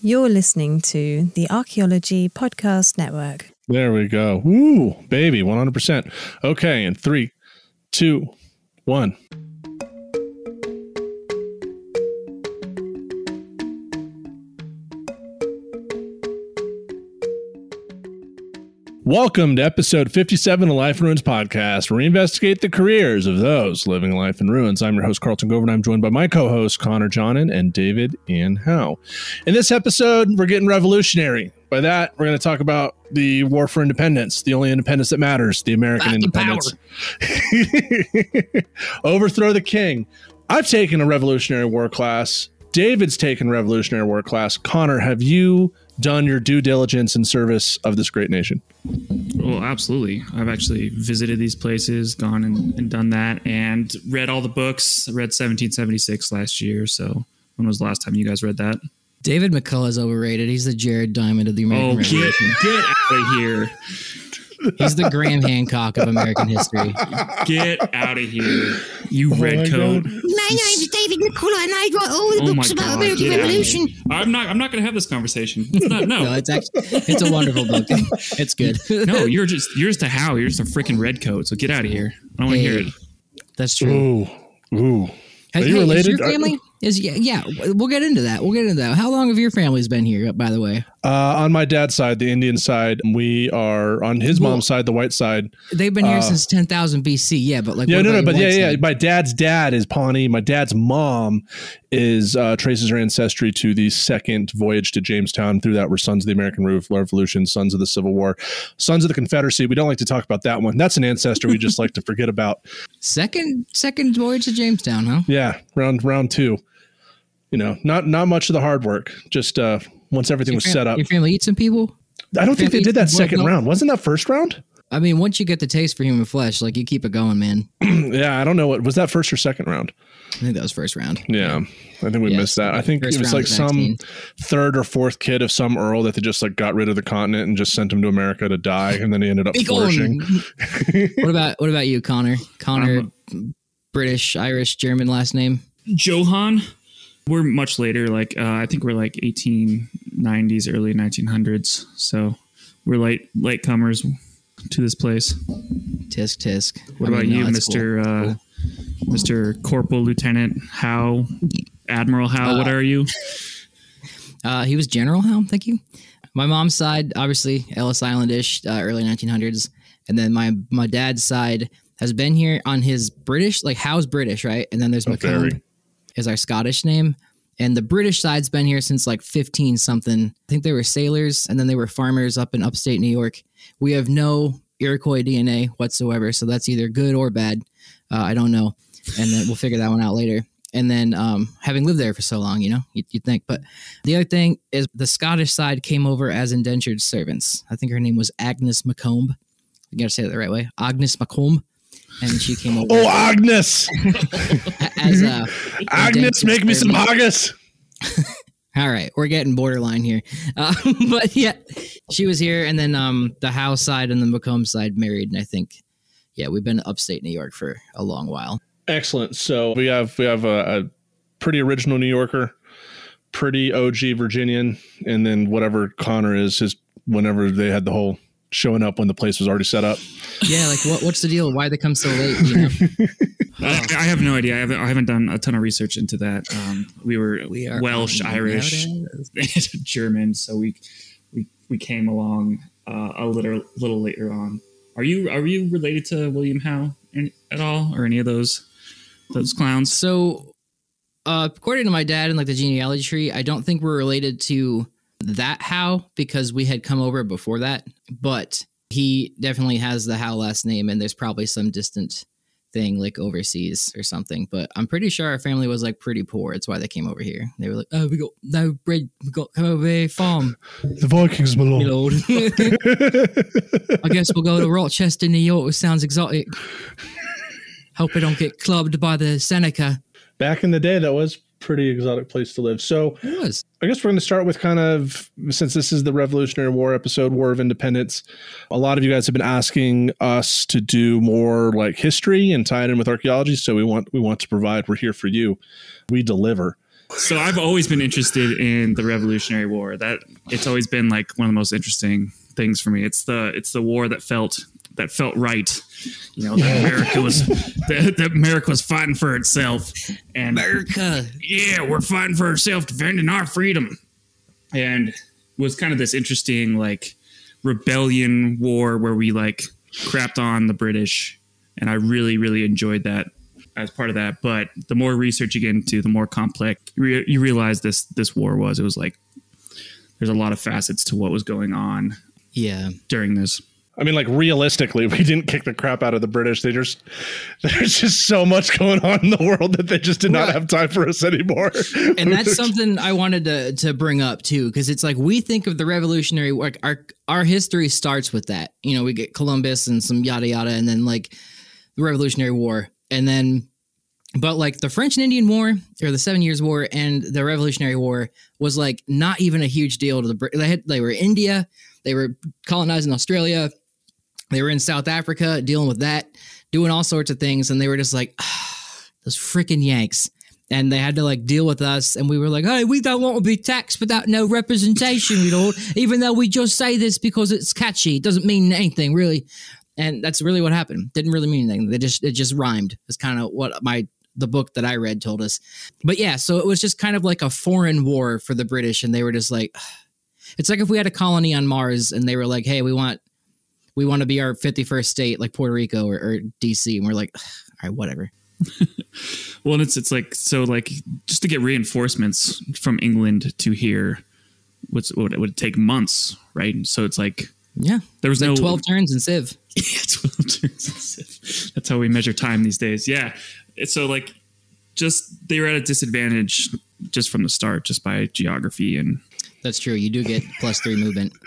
You're listening to the Archaeology Podcast Network. There we go. Ooh, baby, 100%. Okay, in three, two, one. Welcome to episode 57 of Life in Ruins podcast, where we investigate the careers of those living life in ruins. I'm your host, Carlton Gover, and I'm joined by my co hosts, Connor Johnin and David Ian Howe. In this episode, we're getting revolutionary. By that, we're going to talk about the war for independence, the only independence that matters, the American independence. Overthrow the king. I've taken a Revolutionary War class. David's taken Revolutionary War class. Connor, have you done your due diligence in service of this great nation? Well, absolutely. I've actually visited these places, gone and, and done that, and read all the books. I read 1776 last year. So, when was the last time you guys read that? David McCullough is overrated. He's the Jared Diamond of the American Oh, get, get out of here. He's the Graham Hancock of American history. Get out of here. You oh my red coat. God. My name's David McCullough, and I write all the Oh books about God. American get out of Revolution. I'm not I'm not gonna have this conversation. It's not No, no. it's actually it's a wonderful book. It's good. No, you're just you're just a how. You're just a freaking redcoat. So get out of here. I don't want to hear it. That's true. Ooh, ooh. Are you hey, is related? your family? Is yeah, yeah. We'll get into that. We'll get into that. How long have your family's been here? By the way, Uh, on my dad's side, the Indian side, we are on his Well- mom's side, the white side. they've been here Uh, since ten thousand BC. Yeah, but like Yeah, no, no, but yeah, white yeah. My dad's dad is Pawnee. My dad's mom is uh, traces her ancestry to the second voyage to Jamestown. Through that, were sons of the American Revolution, sons of the Civil War, sons of the Confederacy. We don't like to talk about that one. That's an ancestor we just like to forget about. Second second voyage to Jamestown, huh? Yeah, round round two. You know, not not much of the hard work. Just uh, once everything was fam- set up. Your family eat some people. I don't think they did that second round. Wasn't that first round? I mean, once you get the taste for human flesh, like you keep it going, man. yeah, I don't know what was that first or second round. I think that was first round. Yeah, I think we Yes, missed that. I think first it was like some vaccine. third or fourth kid of some earl that they just like got rid of the continent and just sent him to America to die, and then he ended up Be flourishing. what about what about you, Connor? Connor, British, Irish, German last name. Johann. We're much later, like uh, I think we're like 1890s, early 1900s. So we're late late comers to this place. Tisk tisk. What I about mean, you, that's Mister cool. uh, Cool. Mister Corporal Lieutenant Howe, Admiral Howe? what Uh, are you? Uh, he was General Howe. Thank you. My mom's side, obviously Ellis Islandish, uh, early 1900s, and then my my dad's side has been here on his British, like Howe's British, right? And then there's Oh, Macomb very. Is our Scottish name. And the British side's been here since like 15 something. I think they were sailors and then they were farmers up in upstate New York. We have no Iroquois DNA whatsoever. So that's either good or bad. Uh, I don't know. And then we'll figure that one out later. And then um, having lived there for so long, you know, you'd, you'd think. But the other thing is the Scottish side came over as indentured servants. I think her name was Agnes Macomb. You gotta say it the right way. Agnes Macomb. And she came over Oh, Agnes! as a Agnes, make me some haggis. All right, we're getting borderline here, uh, but yeah, she was here, and then um, the Howe's side and the Macomb side married, and I think, yeah, we've been upstate New York for a long while. Excellent. So we have we have a, a pretty original New Yorker, pretty OG Virginian, and then whatever Connor is, his whenever they had the whole showing up when the place was already set up. Yeah, like what, what's the deal? Why they come so late? You know? I, I have no idea. I haven't, I haven't done a ton of research into that. Um, we were We are Welsh, Irish, German, so we we we came along uh, a little little later on. Are you are you related to William Howe any, at all, or any of those those clowns? So, uh, according to my dad and like the genealogy tree, I don't think we're related to that Howe because we had come over before that, but he definitely has the Howe last name, and there's probably some distant thing like overseas or something. But I'm pretty sure our family was like pretty poor. It's why they came over here. They were like, "Oh, we got no bread. We got come over here farm, The Vikings, my my lord. lord." I guess we'll go to Rochester, New York. It sounds exotic. Hope I don't get clubbed by the Seneca. Back in the day, that was pretty exotic place to live. So It was. I guess we're going to start with kind of since this is the Revolutionary War episode, War of Independence. A lot of you guys have been asking us to do more like history and tie it in with archaeology. So we want we want to provide. We're here for you. We deliver. So I've always been interested in the Revolutionary War. That it's always been like one of the most interesting things for me. It's the it's the war that felt that felt right. You know, that America was that, that America was fighting for itself, and America. yeah, we're fighting for ourselves, defending our freedom, and was kind of this interesting like rebellion war where we like crapped on the British, and I really really enjoyed that as part of that. But the more research you get into, the more complex re- you realize this this war was. It was like there's a lot of facets to what was going on Yeah. during this. I mean, like realistically, we didn't kick the crap out of the British. They just there's just so much going on in the world that they just did not have time for us anymore. and that's something I wanted to to bring up too, because it's like we think of the Revolutionary War. like, Our our history starts with that. You know, we get Columbus and some yada yada, and then like the Revolutionary War, and then but like the French and Indian War or the Seven Years War and the Revolutionary War was like not even a huge deal to the Brit. They had they were India, they were colonizing Australia, they were in South Africa dealing with that, doing all sorts of things, and they were just like ah, those freaking Yanks. And they had to like deal with us and we were like hey we don't want to be taxed without no representation you know even though we just say this because it's catchy. It doesn't mean anything really. And that's really what happened. Didn't really mean anything. They just it just rhymed. It's kind of what my the book that i read told us. But yeah so it was just kind of like a foreign war for the british and they were just like it's like if we had a colony on mars and they were like hey we want we want to be our 51st state like puerto rico or, or dc and we're like all right whatever Well, and it's it's like so like just to get reinforcements from England to here, what's what it would take months, right? So it's like yeah there was like no 12 turns in civ Yeah, 12 turns. That's how we measure time these days. Yeah. It's so like just they were at a disadvantage just from the start, just by geography and That's true. You do get plus three movement.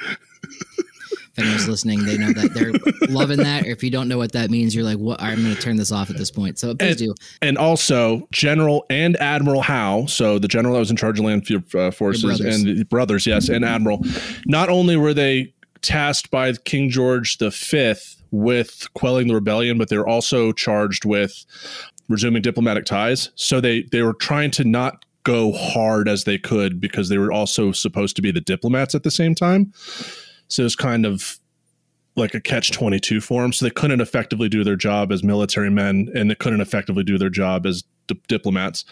If anyone's listening, they know that they're loving that. Or if you don't know what that means, you're like, "What? I'm going to turn this off at this point." So please And- do. and also General and Admiral Howe, so the general that was in charge of land uh, forces and the brothers, yes, and Admiral. Not only were they tasked by King George V with quelling the rebellion, but they were also charged with resuming diplomatic ties. So they they were trying to not go hard as they could because they were also supposed to be the diplomats at the same time. So it's kind of like a catch 22 for them. So they couldn't effectively do their job as military men and they couldn't effectively do their job as di- diplomats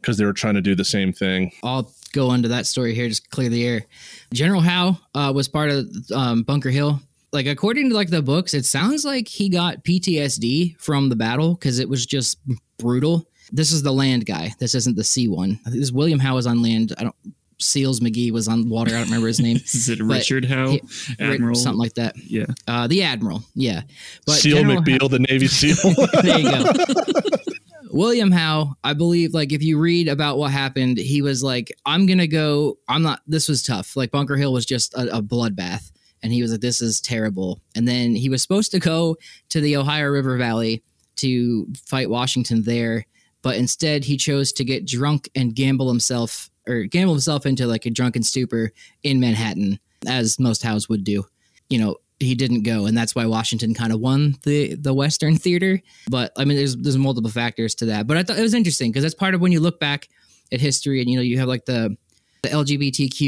because they were trying to do the same thing. I'll go into that story here, just clear the air. General Howe uh, was part of um, Bunker Hill. Like according to like the books, it sounds like he got PTSD from the battle because it was just brutal. This is the land guy. This isn't the sea one. This William Howe is on land. I don't. Seals McGee was on water. I don't remember his name. is it But Richard Howe? he- Admiral? something like that. yeah. Uh, the admiral, yeah. But Seal General McBeal, the Navy SEAL. there you go. William Howe, I believe, like if you read about what happened, he was like, "I'm gonna go. I'm not. This was tough. Like Bunker Hill was just a, a bloodbath, and he was like, "This is terrible." And then he was supposed to go to the Ohio River Valley to fight Washington there, but instead he chose to get drunk and gamble himself or gamble himself into like a drunken stupor in Manhattan, as most Howes would do. You know, he didn't go, and that's why Washington kind of won the the Western theater. But I mean, there's there's multiple factors to that. But I thought it was interesting because that's part of when you look back at history, and you know, you have like the the LGBTQ,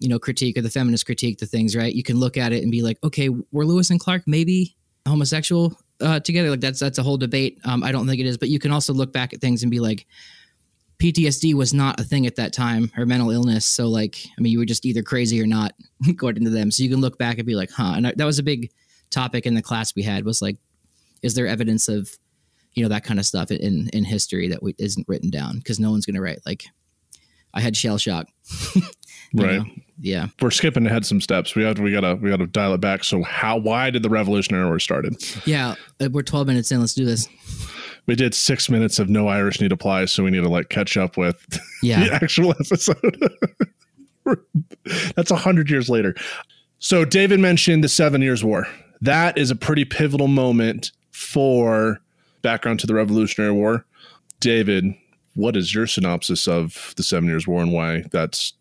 you know, critique or the feminist critique the things, right? You can look at it and be like, okay, were Lewis and Clark maybe homosexual uh, together? Like that's that's a whole debate. Um, I don't think it is, but you can also look back at things and be like, PTSD was not a thing at that time or mental illness. So like, I mean, you were just either crazy or not, according to them. So you can look back and be like, huh. And that was a big topic in the class we had was like, is there evidence of, you know, that kind of stuff in in history that we, isn't written down because no one's going to write like, I had shell shock. Right. know? Yeah. We're skipping ahead some steps. We have to, we gotta we gotta dial it back. So how why did the Revolutionary War started? Yeah. uh, We're 12 minutes in. Let's do this. We did six minutes of no Irish need apply, so we need to like catch up with Yeah. the actual episode. That's a hundred years later. So David mentioned the Seven Years' War. That is a pretty pivotal moment for background to the Revolutionary War. David, what is your synopsis of the Seven Years' War and why that's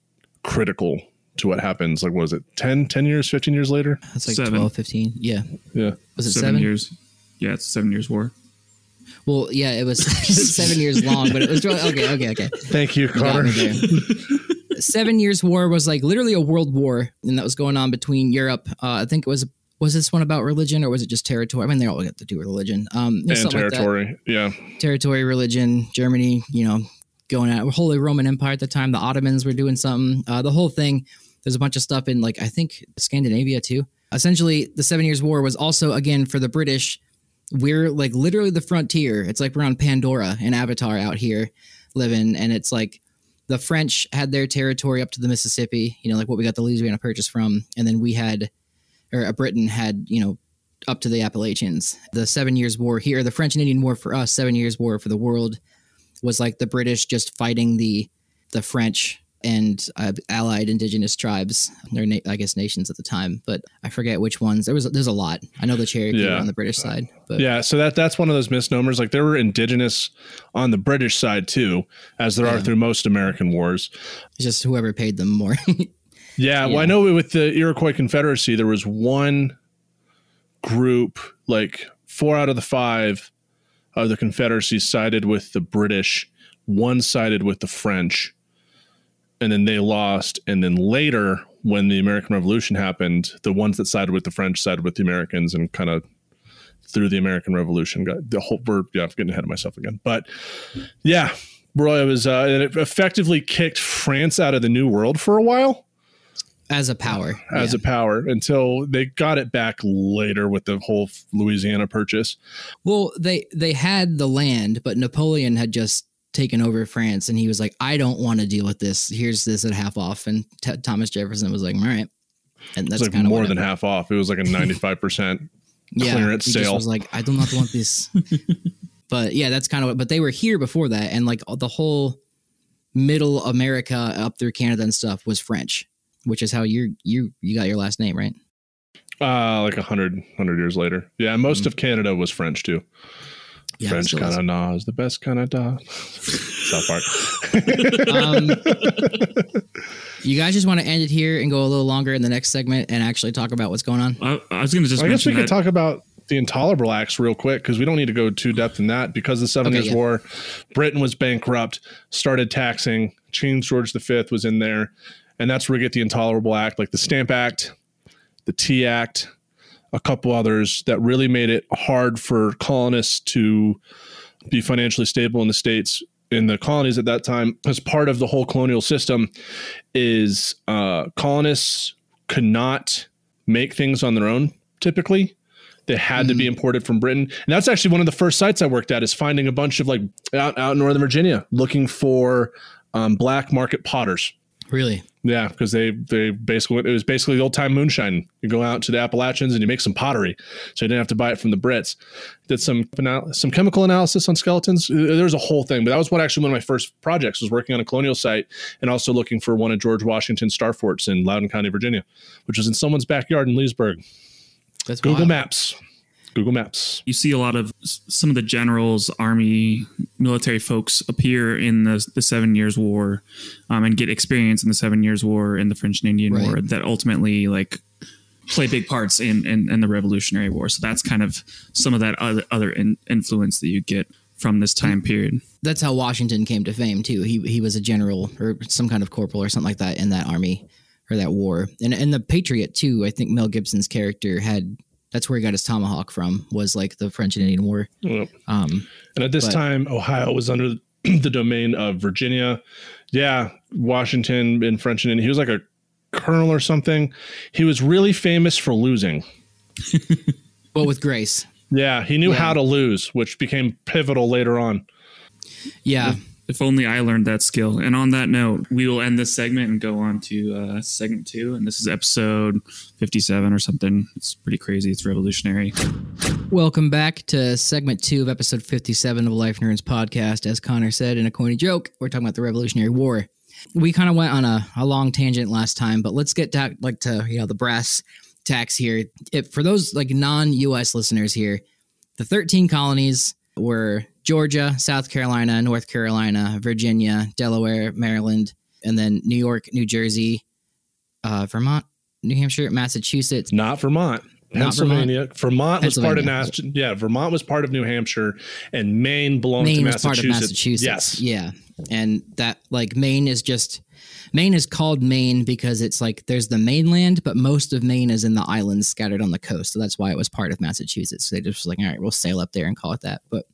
critical to what happens? Like, was it, 10, 10 years, 15 years later? That's like Seven. 12, 15. Yeah. Yeah. Was it seven? years. Yeah, it's a seven years war. Well, yeah, it was seven years long, but it was really, okay, okay, okay. Thank you, You Connor. Seven Years' War was like literally a world war, and that was going on between Europe. Uh, I think it was was this one about religion or was it just territory? I mean, they all got to do with religion. Um, it And something like territory. yeah. territory, religion, Germany, you know, going at Holy Roman Empire at the time. The Ottomans were doing something. Uh, the whole thing. There's a bunch of stuff in like I think Scandinavia too. Essentially, the Seven Years' War was also again for the British. We're like literally the frontier. It's like we're on Pandora and Avatar out here living, and it's like the French had their territory up to the Mississippi. You know, like what we got the Louisiana Purchase from, and then we had, or uh, Britain had, you know, up to the Appalachians. The Seven Years' War here, the French and Indian War for us, Seven Years' War for the world, was like the British just fighting the the French and uh, allied indigenous tribes, their na- I guess nations at the time, but I forget which ones. There was there's a lot. I know the Cherokee were Yeah. on the British side, but Yeah, so that that's one of those misnomers. Like there were indigenous on the British side too, as there are through most American wars. it's just whoever paid them more. Yeah, well, I know with the Iroquois Confederacy, there was one group, like four out of the five of the Confederacy sided with the British, one sided with the French, and then they lost. And then later, when the American Revolution happened, the ones that sided with the French sided with the Americans and kind of through the American Revolution got the whole. We're yeah, I'm getting ahead of myself again, but yeah. Bro, it was uh, and it effectively kicked France out of the New World for a while as a power. as yeah. a power until they got it back later with the whole Louisiana purchase. well, they they had the land, but Napoleon had just taken over France, and he was like, "I don't want to deal with this. Here's this at half off." And T- Thomas Jefferson was like, "All right," and that's like kind of more than half off. It was like a 95%. clearance he just sale. was like, I do not want this. but yeah, that's kind of what. But they were here before that, and like the whole middle America up through Canada and stuff was French, which is how you you you got your last name, right? uh, like a hundred, hundred years later. Yeah, most of Canada was French too. Yeah, French still is. Canada is the best Canada. South Park. Um, You guys just want to end it here and go a little longer in the next segment and actually talk about what's going on. I, I was going to just I guess we mention could talk about the Intolerable Acts real quick because we don't need to go too depth in that because the Seven Okay, Years yeah. War, Britain was bankrupt, started taxing. King George V was in there, and that's where we get the Intolerable Act, like the Stamp Act, the Tea Act, a couple others that really made it hard for colonists to be financially stable in the states in the colonies at that time. As part of the whole colonial system is uh, colonists could not make things on their own typically. They had to be imported from britain. And that's actually one of the first sites i worked at is finding a bunch of like out, out in northern virginia looking for um, black market potters Really? yeah, because they they basically it was basically the old time moonshine. You go out to the Appalachians and you make some pottery, so you didn't have to buy it from the Brits. Did some some chemical analysis on skeletons. There was a whole thing, but that was what actually one of my first projects was working on a colonial site and also looking for one of George Washington's star forts in Loudoun County, Virginia, which was in someone's backyard in Leesburg. That's Google wild. Maps. Google Maps. you see a lot of some of the generals, army, military folks appear in the the Seven Years War, um, and get experience in the Seven Years War and the French and Indian Right. War that ultimately like play big parts in, in in the Revolutionary War. So that's kind of some of that other other in, influence that you get from this time period. That's how Washington came to fame too. He he was a general or some kind of corporal or something like that in that army or that war. And and the Patriot too. I think Mel Gibson's character had that's where he got his tomahawk from. Was like the French and Indian War. Um, And at this But- time, Ohio was under the domain of Virginia. Yeah, Washington in French and Indian. He was like a colonel or something. He was really famous for losing. but with grace. Yeah, he knew Yeah. how to lose, which became pivotal later on. Yeah. If only I learned that skill. And on that note, we will end this segment and go on to uh, segment two. And this is episode 57 or something. It's pretty crazy. It's revolutionary. Welcome back to segment two of episode 57 of the Life in Ruins podcast. As Connor said in a corny joke, we're talking about the Revolutionary War. We kind of went on a, a long tangent last time, but let's get back like to you know the brass tacks here. If, for those like non-U.S. listeners here, the 13 colonies were Georgia, South Carolina, North Carolina, Virginia, Delaware, Maryland, and then New York, New Jersey, uh, Vermont, New Hampshire, Massachusetts, Not Vermont. Not Vermont. Pennsylvania. Vermont, was part of Pennsylvania. Yeah, Vermont was part of New Hampshire, and Maine belonged Maine to was Massachusetts. part of Massachusetts. Yes. Yeah. And that like Maine is just Maine is called Maine because it's like there's the mainland, but most of Maine is in the islands scattered on the coast. So that's why it was part of Massachusetts. So they just was like, all right, we'll sail up there and call it that. But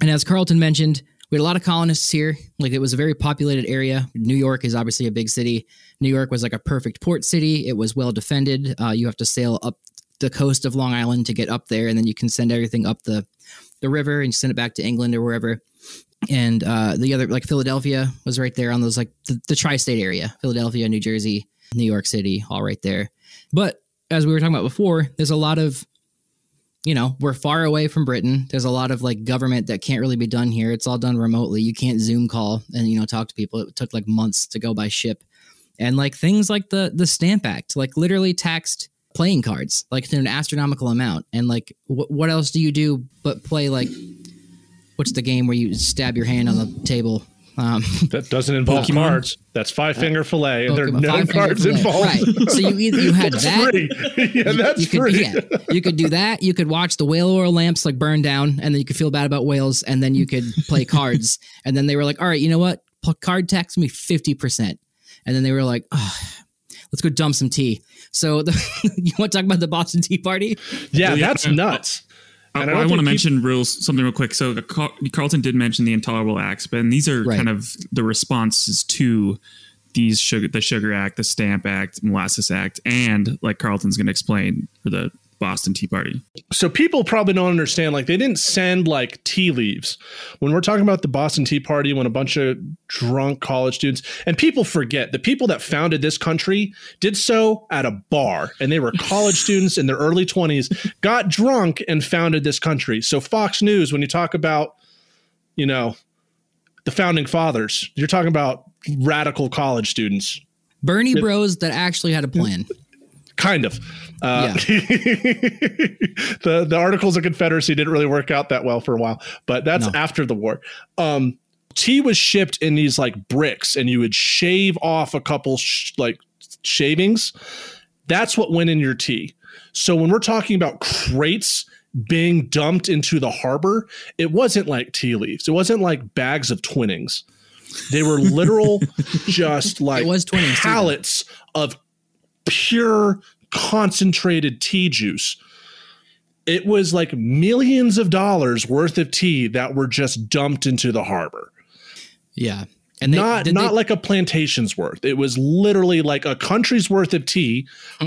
and as Carlton mentioned, we had a lot of colonists here. Like it was a very populated area. New York is obviously a big city. New York was like a perfect port city. It was well defended. Uh, you have to sail up the coast of Long Island to get up there, and then you can send everything up the the river and send it back to England or wherever. And uh, the other, like Philadelphia, was right there on those like the, the tri-state area: Philadelphia, New Jersey, New York City, all right there. But as we were talking about before, there's a lot of you know, we're far away from Britain. There's a lot of like government that can't really be done here. It's all done remotely. You can't Zoom call and you know talk to people. It took like months to go by ship, and like things like the the Stamp Act, like literally taxed playing cards like to an astronomical amount. And like, wh- what else do you do but play like what's the game where you stab your hand on the table? Um, That doesn't involve Pokemon? cards. That's five finger fillet, and there are no Five cards Fillet. involved. Right. So you either you had That's that. free. yeah, that's you could, free. Yeah, you could do that. You could watch the whale oil lamps like burn down, and then you could feel bad about whales, and then you could play cards. and then they were like, "All right, you know what? P- card tax me fifty percent." And then they were like, oh, "Let's go dump some tea." So the, you want to talk about the Boston Tea Party? Yeah, that's uh, nuts. I, And I I, want to mention real something real quick. So Car- Carlton did mention the intolerable acts, but and these are Right. kind of the responses to these sugar, the Sugar Act, the Stamp Act, Molasses Act, and like Carlton's going to explain for the Boston Tea Party. so people probably don't understand like they didn't send like tea leaves when we're talking about the boston tea party when a bunch of drunk college students and people forget the people that founded this country did so at a bar and they were college students in their early 20s got drunk and founded this country so fox news when you talk about you know the founding fathers you're talking about radical college students Bernie Bros that actually had a plan. kind of. Uh, the the Articles of Confederacy didn't really work out that well for a while, but that's No. after the war. Um, tea was shipped in these like bricks, and you would shave off a couple sh- like shavings. That's what went in your tea. So when we're talking about crates being dumped into the harbor, it wasn't like tea leaves. It wasn't like bags of Twinings. They were literal, just like It was too, though. pallets of pure concentrated tea juice. It was like millions of dollars worth of tea that were just dumped into the harbor. Yeah, and they, not not they- like a plantation's worth. It was literally like a country's worth of tea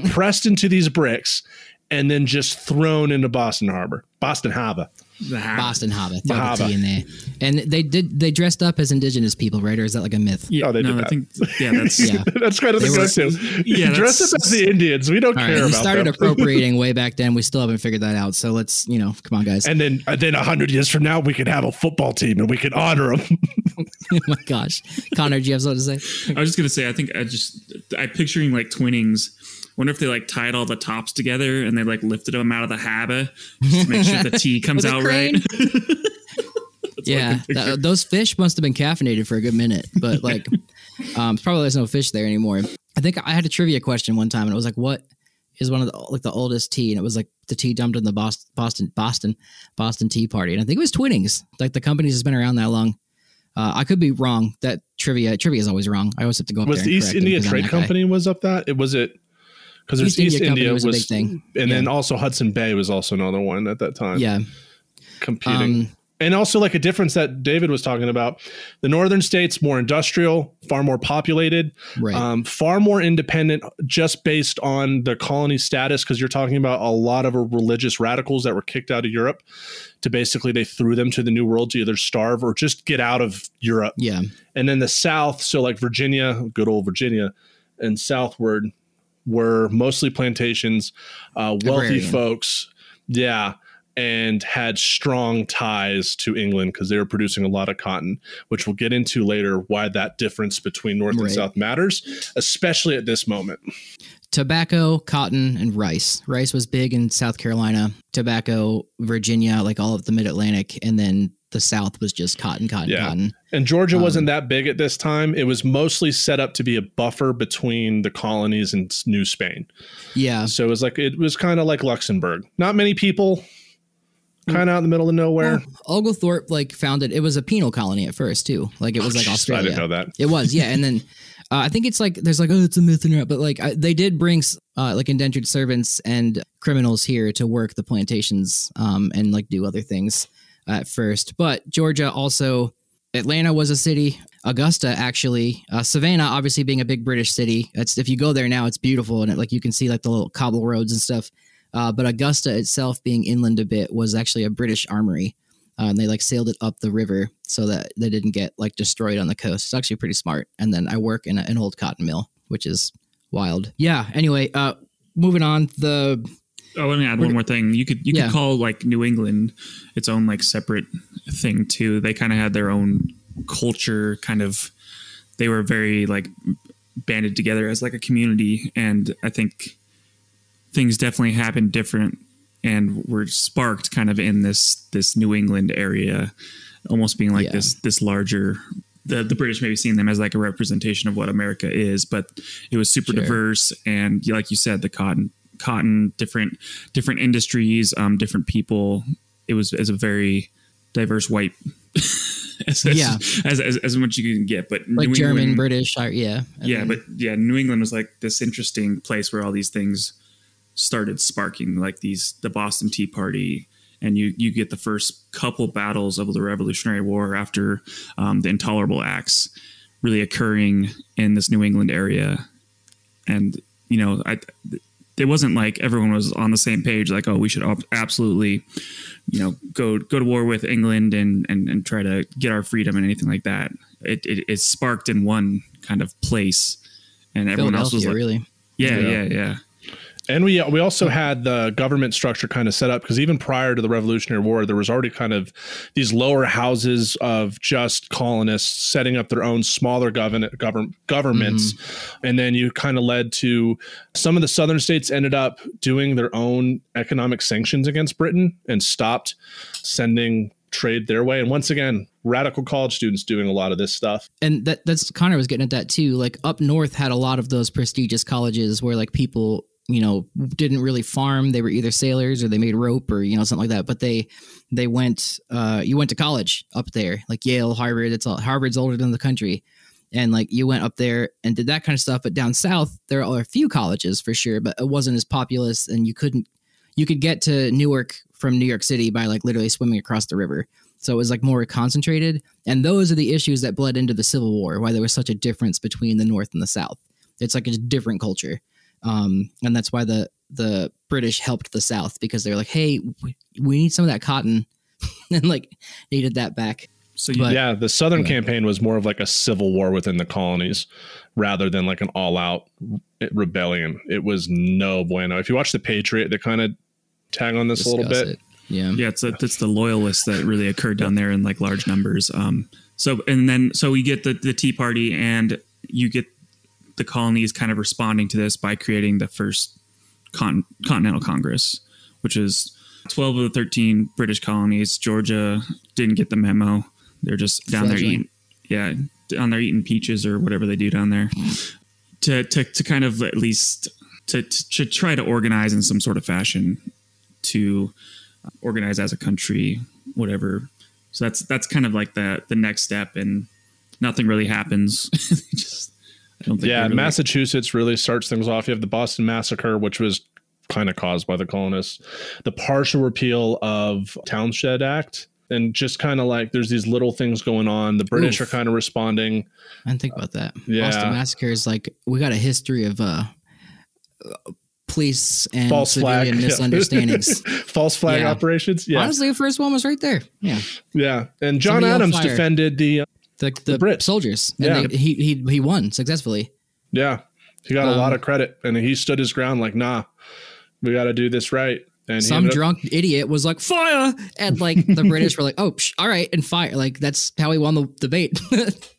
pressed into these bricks and then just thrown into Boston Harbor, Boston Harbor. The Boston Harbor, throw the Harbor. tea in there, and they did. They dressed up as indigenous people, right? Or is that like a myth? Yeah, Oh, they no, did I think yeah, that's Yeah. that's kind of the They were- go-to. Yeah, dress up as the Indians. We don't All care right, we about started them. appropriating way back then. We still haven't figured that out. So let's, you know, come on, guys. and then and then a hundred years from now, we could have a football team and we could honor them. oh my gosh, Connor, do you have something to say? I was just gonna say, I think I just I picturing like Twinings. Wonder if they like tied all the tops together and they like lifted them out of the haba just to make sure the tea comes out right. That's what I yeah, that- those fish must have been caffeinated for a good minute, but like, um, probably there's no fish there anymore. I think I had a trivia question one time, and it was like, "What is one of the like the oldest tea?" And it was like the tea dumped in the Boston Boston Boston Boston Tea Party, and I think it was Twinings. Like the company's has been around that long. Uh, I could be wrong. That trivia trivia is always wrong. I always have to go up was there. the East correct them India 'cause I'm Trade that guy. Company was up that? It was it because there's East East, India India was was, a big thing. and then also Hudson Bay was also another one at that time. Yeah, competing. um, and also like a difference that David was talking about. The northern states more industrial, far more populated, right. um, far more independent, just based on the colony status. Because you're talking about a lot of religious radicals that were kicked out of Europe. To basically, they threw them to the New World to either starve or just get out of Europe. yeah, And then the South, so like Virginia, good old Virginia, and southward were mostly plantations, uh, wealthy Agrarian. folks. Yeah. And had strong ties to England because they were producing a lot of cotton, which we'll get into later why that difference between North and South matters, especially at this moment. tobacco, cotton, and rice. Rice was big in South Carolina, tobacco, Virginia, like all of the mid Atlantic, and then the South was just cotton, cotton, Yeah. cotton. And Georgia Um, wasn't that big at this time. It was mostly set up to be a buffer between the colonies and New Spain. Yeah, So it was like it was kind of like Luxembourg. Not many people, kind of out in the middle of nowhere. Well, Oglethorpe like founded it it was a penal colony at first too. Like it was like Australia. I didn't know that. It was, yeah. And then uh, I think it's like there's like oh it's a myth and but like I, they did bring uh, like indentured servants and criminals here to work the plantations um, and like do other things at first. But Georgia also Atlanta was a city. Augusta actually, uh, Savannah obviously being a big British city. It's if you go there now, it's beautiful and it, like you can see like the little cobble roads and stuff. Uh, but Augusta itself, being inland a bit, was actually a British armory. Uh, and they like sailed it up the river so that they didn't get like destroyed on the coast. It's actually pretty smart. And then I work in a, an old cotton mill, which is wild. Yeah. Anyway, uh, moving on. The I want to add one more thing. You could you Yeah. could call like New England its own like separate thing too. They kind of had their own culture. Kind of, they were very like banded together as like a community, and I think things definitely happened different and were sparked kind of in this this New England area, almost being like Yeah. this this larger. The, the British maybe seeing them as like a representation of what America is, but it was super Sure. diverse and like you said, the cotton cotton different different industries, um, different people. It was as a very diverse white. as, as- Yeah. as, as, as much you can get, but like New German, England- British, yeah. And yeah, then- but yeah, New England was like this interesting place where all these things started sparking, like these the Boston Tea Party, and you you get the first couple battles of the Revolutionary War after um, the Intolerable Acts really occurring in this New England area, and you know, I it wasn't like everyone was on the same page, like oh, we should absolutely. You know, go go to war with England and, and, and try to get our freedom and anything like that. It, it, it sparked in one kind of place, and everyone else was like, really. yeah, Yeah. yeah, yeah. And we we also had the government structure kind of set up because even prior to the Revolutionary War, there was already kind of these lower houses of just colonists setting up their own smaller government govern, governments, mm-hmm. and then you kind of led to some of the southern states ended up doing their own economic sanctions against Britain and stopped sending trade their way. And once again, radical college students doing a lot of this stuff. and that that's Connor was getting at that too. Like up north had a lot of those prestigious colleges where like people, you know, didn't really farm. They were either sailors or they made rope or you know something like that. But they they went. Uh, you went to college up there, like Yale, Harvard. It's all Harvard's older than the country, and like you went up there and did that kind of stuff. But down south, there are a few colleges for sure, but it wasn't as populous, and you couldn't. You could get to Newark from New York City by like literally swimming across the river. So it was like more concentrated. And those are the issues that bled into the Civil War, why there was such a difference between the North and the South. It's like a different culture. Um, and that's why the the British helped the South because they're like, hey, we, we need some of that cotton and like needed that back. So But- yeah, the Southern yeah. campaign was more of like a civil war within the colonies rather than like an all out rebellion. It was no bueno. If you watch The Patriot, they kind of tag on this a little bit. it. Yeah. yeah, it's a, it's the loyalists that really occurred down there in like large numbers. Um, so and then so we get the the Tea Party, and you get the colonies kind of responding to this by creating the first con- Continental Congress, which is twelve of the thirteen British colonies. Georgia didn't get the memo; they're just down there eating, yeah, down there eating peaches or whatever they do down there. To to to kind of at least to to, to try to organize in some sort of fashion to organize as a country, whatever. So that's that's kind of like the the next step, and nothing really happens. Just I don't think. Yeah, really- Massachusetts really starts things off. You have the Boston Massacre, which was kind of caused by the colonists, the partial repeal of Townshend Act. And just kind of like there's these little things going on. The British Oof. are kind of responding. I didn't think about that. Yeah. Boston Massacre is like we got a history of uh, police and false flag misunderstandings. false flag Yeah. operations. Yeah, Honestly, the first one was right there. Yeah, yeah. And John Somebody Adams defended the. The the, Brits. soldiers. And Yeah. they, he he he won successfully. yeah, he got a Um, lot of credit, and he stood his ground. Like, nah, we got to do this right. And Some ended up- drunk idiot was like fire, and like the British were like, oh, psh, all right, and fire. Like that's how he won the debate.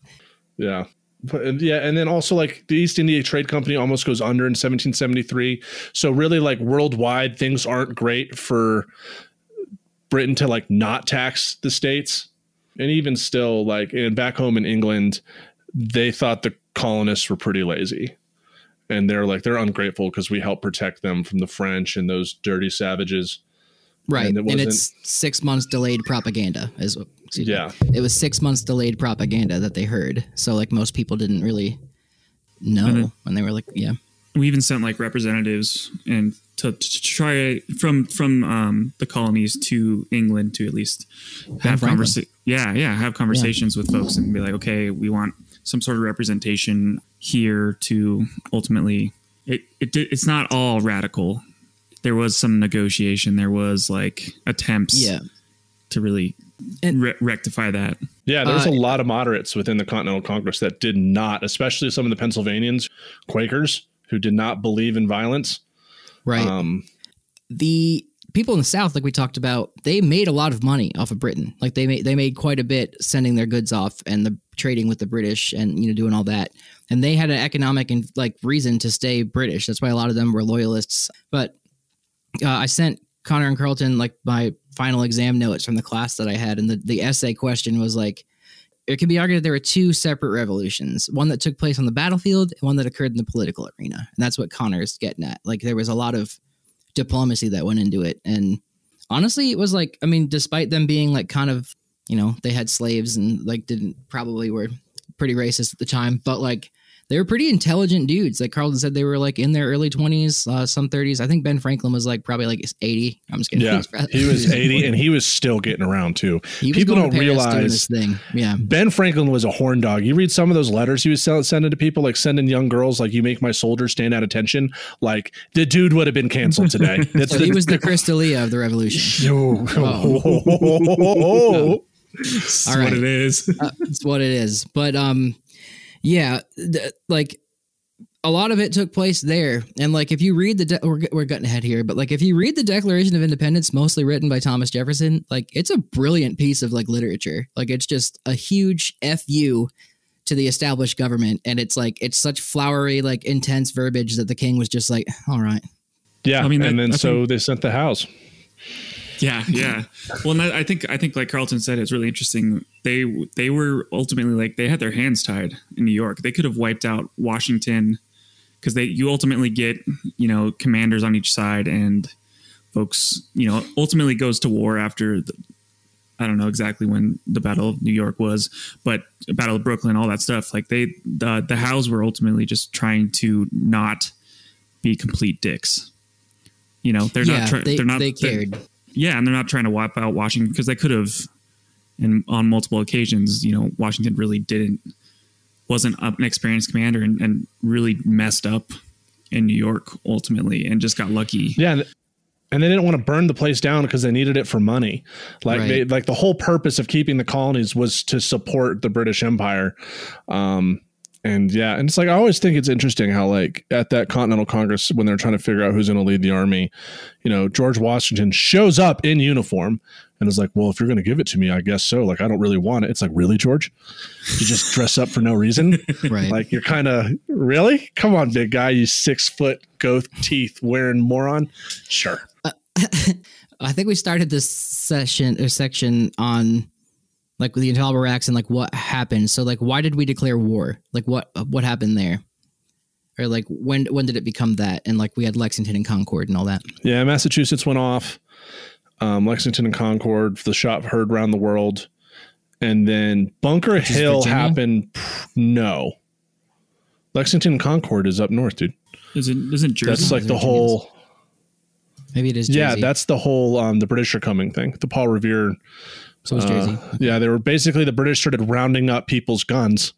Yeah. But, yeah, and then also like the East India Trade Company almost goes under in 1773. So really like worldwide things aren't great for Britain to like not tax the states and even still, like and back home in England, they thought the colonists were pretty lazy, and they're like they're ungrateful because we helped protect them from the French and those dirty savages. Right. And And, it's six months delayed propaganda is what excuse me. Yeah, It was six months delayed propaganda that they heard. So like most people didn't really know Mhm. when they were like, yeah. We even sent like representatives and to, to try from from um, the colonies to England to at least have Franklin. conversation. Yeah, yeah, have conversations with folks and be like, okay, we want some sort of representation here to ultimately. It, it it's not all radical. There was some negotiation. There was like attempts Yeah. to really And- re- rectify that. yeah. There's Uh, a lot of moderates within the Continental Congress that did not, especially some of the Pennsylvanians, Quakers, who did not believe in violence. Right. Um, the people in the South, like we talked about, they made a lot of money off of Britain. Like they made they made quite a bit sending their goods off and the trading with the British and you know doing all that. And they had an economic and like reason to stay British. That's why a lot of them were loyalists. But uh, I sent Connor and Carlton like my final exam notes from the class that I had, and the the essay question was like. It can be argued there were two separate revolutions, one that took place on the battlefield and one that occurred in the political arena. And that's what Connor's getting at. Like there was a lot of diplomacy that went into it. And honestly, it was like, I mean, despite them being like kind of, you know, they had slaves and like didn't probably were pretty racist at the time, but like they were pretty intelligent dudes. Like Carlton said, they were like in their early 20s, uh, some 30s. I think Ben Franklin was like probably like 80. I'm just kidding. yeah, he was 80 and he was still getting around too. people don't realize- this thing. Yeah. Ben Franklin was a horn dog. You read some of those letters he was sending to people, like sending young girls, like "You make my soldiers stand at attention." Like the dude would have been canceled today. That's So he was the Chris D'Elia of the revolution. Oh. That's All what right. it is. uh, it's what it is. But um, yeah, th- like a lot of it took place there. And like if you read the, de- we're we're getting ahead here, but like if you read the Declaration of Independence, mostly written by Thomas Jefferson, like it's a brilliant piece of like literature. Like it's just a huge fu to the established government, and it's like it's such flowery, like intense verbiage that the king was just like, all right, yeah. I mean, and that- then I so think- they sent the house. Yeah, yeah. Well, and I I think I think like Carlton said, it's really interesting. They they were ultimately like they had their hands tied in New York. They could have wiped out Washington because they you ultimately get you know commanders on each side and folks you know ultimately goes to war after the, I don't know exactly when the Battle of New York was, but Battle of Brooklyn, all that stuff. Like they the the Howes were ultimately just trying to not be complete dicks. You know, they're yeah, not. They they're not. they they're- cared. Yeah, and they're not trying to wipe out Washington because they could have, and on multiple occasions, you know, Washington really didn't wasn't an experienced commander and, and really messed up in New York ultimately, and just got lucky. Yeah. and- And they didn't want to burn the place down because they needed it for money. Like Right. they like the whole purpose of keeping the colonies was to support the British Empire. Um and yeah, and it's like I always think it's interesting how like at that Continental Congress when they're trying to figure out who's going to lead the army, you know, George Washington shows up in uniform and is like, "Well, if you're going to give it to me, I guess so. Like I don't really want it." It's like, "Really, George? You just dress up for no reason?" Right. Like you're kind of really? Come on, big guy, you six foot goat teeth wearing moron. Sure. Uh, I think we started this session or section on like the intolerable acts and like what happened. So like why did we declare war? Like what what happened there? Or like when when did it become that? And like we had Lexington and Concord and all that. Yeah, Massachusetts went off. Um, Lexington and Concord, the shot heard around the world, and then Bunker is Hill Virginia? happened. No, Lexington and Concord is up north, dude. Is it isn't Jersey? That's like the Virginia's. whole. Maybe it is Jersey. Yeah, that's the whole. Um, the British are coming thing. The Paul Revere. So it's uh, Yeah, they were basically the British started rounding up people's guns.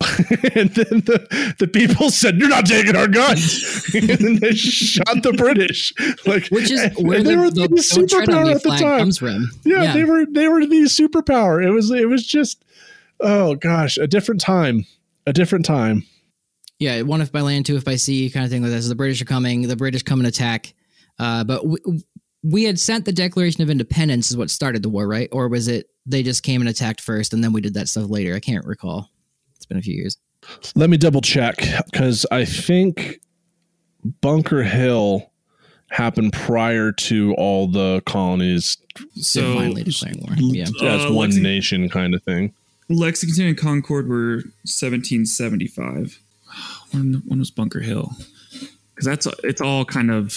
and then the, the people said, You're not taking our guns. and then they shot the British. Like Which is where they the, were the, the don't tread on superpower at the time. from. yeah, they were they were the superpower. It was it was just oh gosh, a different time. A different time. yeah, one if by land, two if by sea, kind of thing like that. So the British are coming, the British come and attack. Uh, but we, we had sent the Declaration of Independence is what started the war, right? Or was it they just came and attacked first and then we did that stuff later? I can't recall. It's been a few years. Let me double check because I think Bunker Hill happened prior to all the colonies So finally declaring war. Yeah. as Uh, one Lexi- nation kind of thing. Lexington and Concord were 1775. When, when was Bunker Hill? Because that's it's all kind of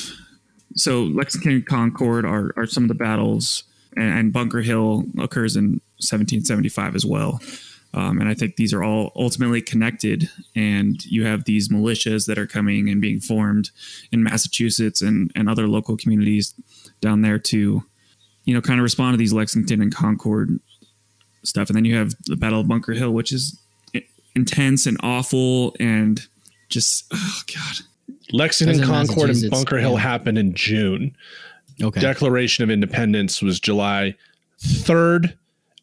so Lexington and Concord are, are some of the battles, and, and Bunker Hill occurs in 1775 as well. Um, and I think these are all ultimately connected. And you have these militias that are coming and being formed in Massachusetts and, and other local communities down there to, you know, kind of respond to these Lexington and Concord stuff. And then you have the Battle of Bunker Hill, which is intense and awful and just, oh, God. Lexington, Concord, and Bunker Hill yeah. happened in June. Okay. Declaration of Independence was July 3rd,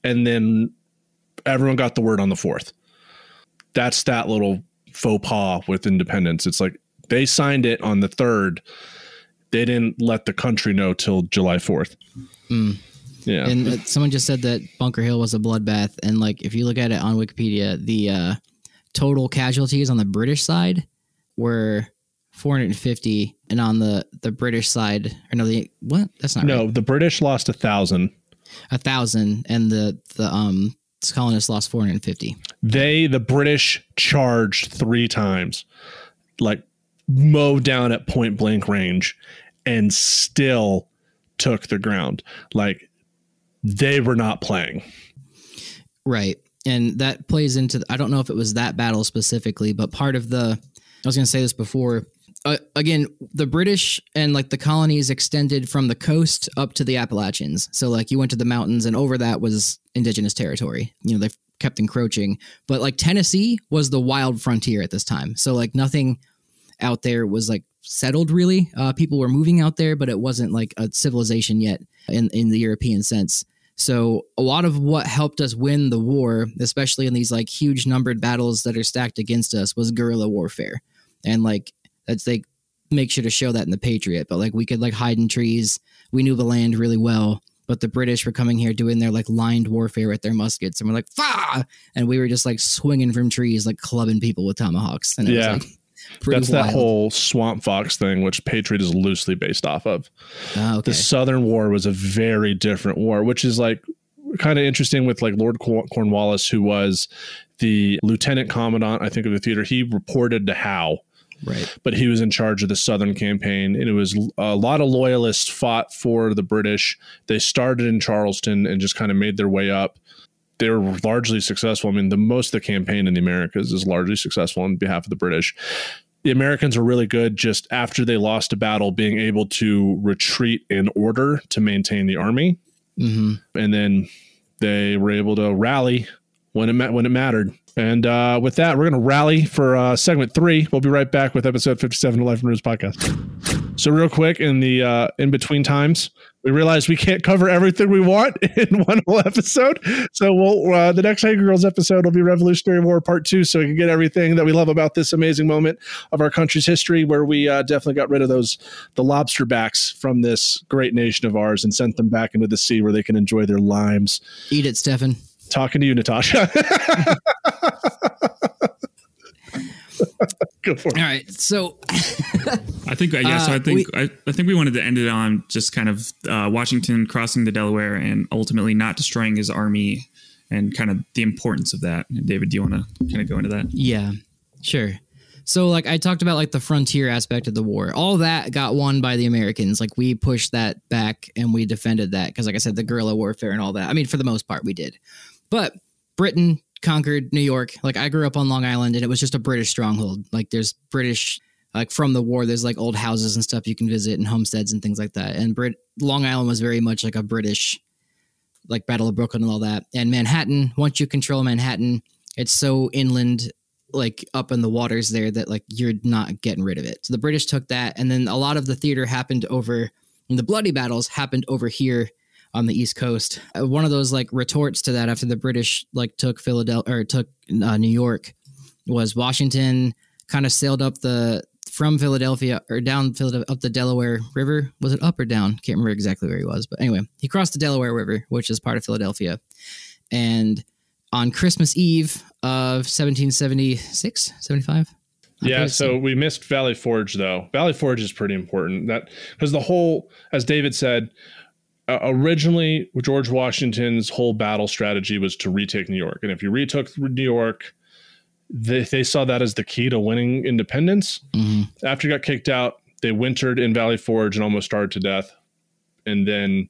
and then everyone got the word on the 4th. That's that little faux pas with independence. It's like they signed it on the 3rd. They didn't let the country know till July 4th. Mm. Yeah. And uh, someone just said that Bunker Hill was a bloodbath, and like if you look at it on Wikipedia, the uh, total casualties on the British side were 450, and on the the British side, or no, the what? That's not no, right. the British lost a thousand. A thousand, and the the um colonists lost 450. They, the British, charged three times, like mowed down at point blank range, and still took the ground. Like they were not playing. Right. And that plays into, I don't know if it was that battle specifically, but part of the, I was going to say this before. Uh, again, the British and like the colonies extended from the coast up to the Appalachians. So, like, you went to the mountains, and over that was indigenous territory. You know, they kept encroaching. But like, Tennessee was the wild frontier at this time. So, like, nothing out there was like settled really. Uh, people were moving out there, but it wasn't like a civilization yet in, in the European sense. So a lot of what helped us win the war, especially in these like huge numbered battles that are stacked against us, was guerrilla warfare. And like that's like make sure to show that in the Patriot. But like we could like hide in trees. We knew the land really well. But the British were coming here doing their like lined warfare with their muskets, and we're like, "Fah!" And we were just like swinging from trees, like clubbing people with tomahawks. And it Yeah. was like That's wild. that whole swamp fox thing, which Patriot is loosely based off of. Ah, okay. The Southern War was a very different war, which is like kind of interesting with like Lord Cornwallis, who was the lieutenant commandant, I think, of the theater. He reported to Howe, right. but he was in charge of the Southern campaign. And it was a lot of loyalists fought for the British. They started in Charleston and just kind of made their way up. They were largely successful. I mean, the most of the campaign in the Americas is largely successful on behalf of the British. The Americans were really good just after they lost a battle, being able to retreat in order to maintain the army, hmm and then they were able to rally when it ma- when it mattered. And uh, with that, we're going to rally for uh, segment three. We'll be right back with episode fifty-seven of Life and Ruins podcast. So, real quick, in the uh, in between times, we realized we can't cover everything we want in one whole episode. So, we'll uh, the next Hunger Girls episode will be Revolutionary War Part Two, so we can get everything that we love about this amazing moment of our country's history, where we uh, definitely got rid of those the lobster backs from this great nation of ours and sent them back into the sea where they can enjoy their limes. Eat it, Stefan. Talking to you, Natasha. Go for it. All right. So I think yeah. so Uh, I think I, I think we wanted to end it on just kind of uh, Washington crossing the Delaware and ultimately not destroying his army and kind of the importance of that. David, do you want to kind of go into that? Yeah, sure. So like I talked about like the frontier aspect of the war. All that got won by the Americans. Like we pushed that back and we defended that because like I said the guerrilla warfare and all that. I mean for the most part we did. But Britain conquered New York. Like I grew up on Long Island and it was just a British stronghold. Like there's British like from the war there's like old houses and stuff you can visit and homesteads and things like that. And Brit Long Island was very much like a British like Battle of Brooklyn and all that. And Manhattan, once you control Manhattan, it's so inland like up in the waters there that like you're not getting rid of it. So the British took that, and then a lot of the theater happened over. The bloody battles happened over here on the East Coast. Uh, one of those like retorts to that after the British like took Philadelphia or took uh, New York was Washington kind of sailed up the from Philadelphia or down Philadelphia up the Delaware River. Was it up or down? Can't remember exactly where he was, but anyway, he crossed the Delaware River, which is part of Philadelphia, and on Christmas Eve of 1776, 75, Yeah, so we missed Valley Forge though. Valley Forge is pretty important. That because the whole, as David said, uh, originally George Washington's whole battle strategy was to retake New York, and if you retook New York, they, they saw that as the key to winning independence. Mhm. After he got kicked out, they wintered in Valley Forge and almost starved to death. And then,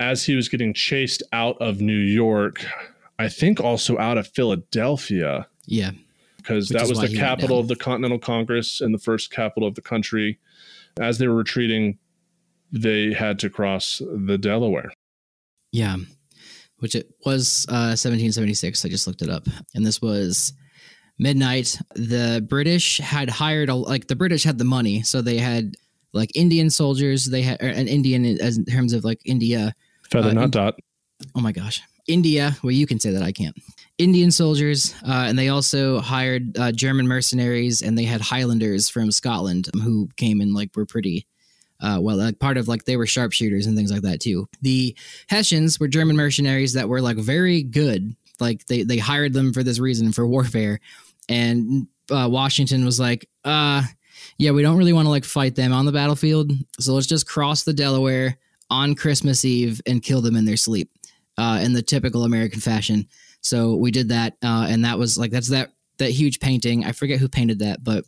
as he was getting chased out of New York, I think also out of Philadelphia Yeah. because that was the capital of the Continental Congress and the first capital of the country. As they were retreating, they had to cross the Delaware. Yeah. Which it was uh, 1776. I just looked it up. And this was midnight. The British had hired, a, like, the British had the money. So they had, like, Indian soldiers. They had, an Indian as in terms of, like, India. Feather Uh, not in- dot. Oh my gosh. India. Well, you can say that. I can't. Indian soldiers. Uh, and they also hired uh, German mercenaries and they had Highlanders from Scotland who came and, like, were pretty. Uh, well, like part of like they were sharpshooters and things like that too. The Hessians were German mercenaries that were like very good. Like they they hired them for this reason for warfare, and uh, Washington was like, uh, yeah, we don't really want to like fight them on the battlefield, so let's just cross the Delaware on Christmas Eve and kill them in their sleep, uh, in the typical American fashion. So we did that, uh, and that was like that's that that huge painting. I forget who painted that, but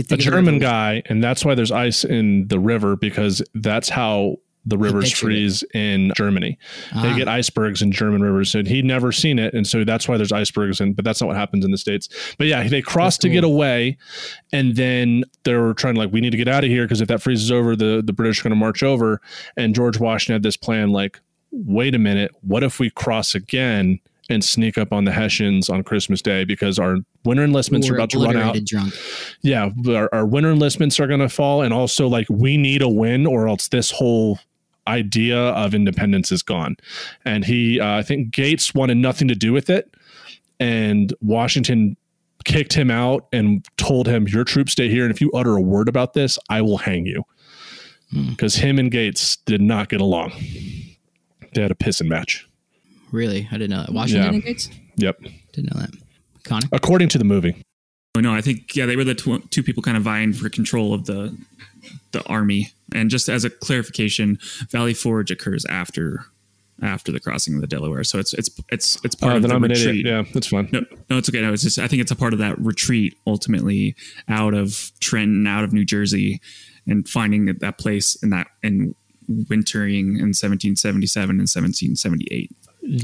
A think of the German guy, and that's why there's ice in the river because that's how the rivers pictured it. freeze in Germany. They Ah. get icebergs in German rivers, and he'd never seen it, and so that's why there's icebergs. And but that's not what happens in the states. But yeah, they crossed to get away, and then they were trying to like, we need to get out of here because if that freezes over, the the British are going to march over. And George Washington had this plan, like, wait a minute, what if we cross again? And sneak up on the Hessians on Christmas Day because our winter enlistments who are were about to run out drunk. yeah, our, our winter enlistments are going to fall, and also like we need a win, or else this whole idea of independence is gone. And he, uh, I think Gates wanted nothing to do with it, and Washington kicked him out and told him, "Your troops stay here, and if you utter a word about this, I will hang you." Hmm. Because him and Gates did not get along. They had a pissing match. Really, I didn't know that. Washington Yeah. and Gates Yep, didn't know that. Connor, according to the movie. Oh, no, I think yeah, they were the tw- two people kind of vying for control of the the army. And just as a clarification, Valley Forge occurs after after the crossing of the Delaware, so it's it's it's it's oh, part Oh, of the I'm an retreat. idiot. Yeah, that's fine. No, no, it's okay. No, it's just I think it's a part of that retreat ultimately out of Trenton, out of New Jersey, and finding that, that place in that and wintering in 1777 and 1778.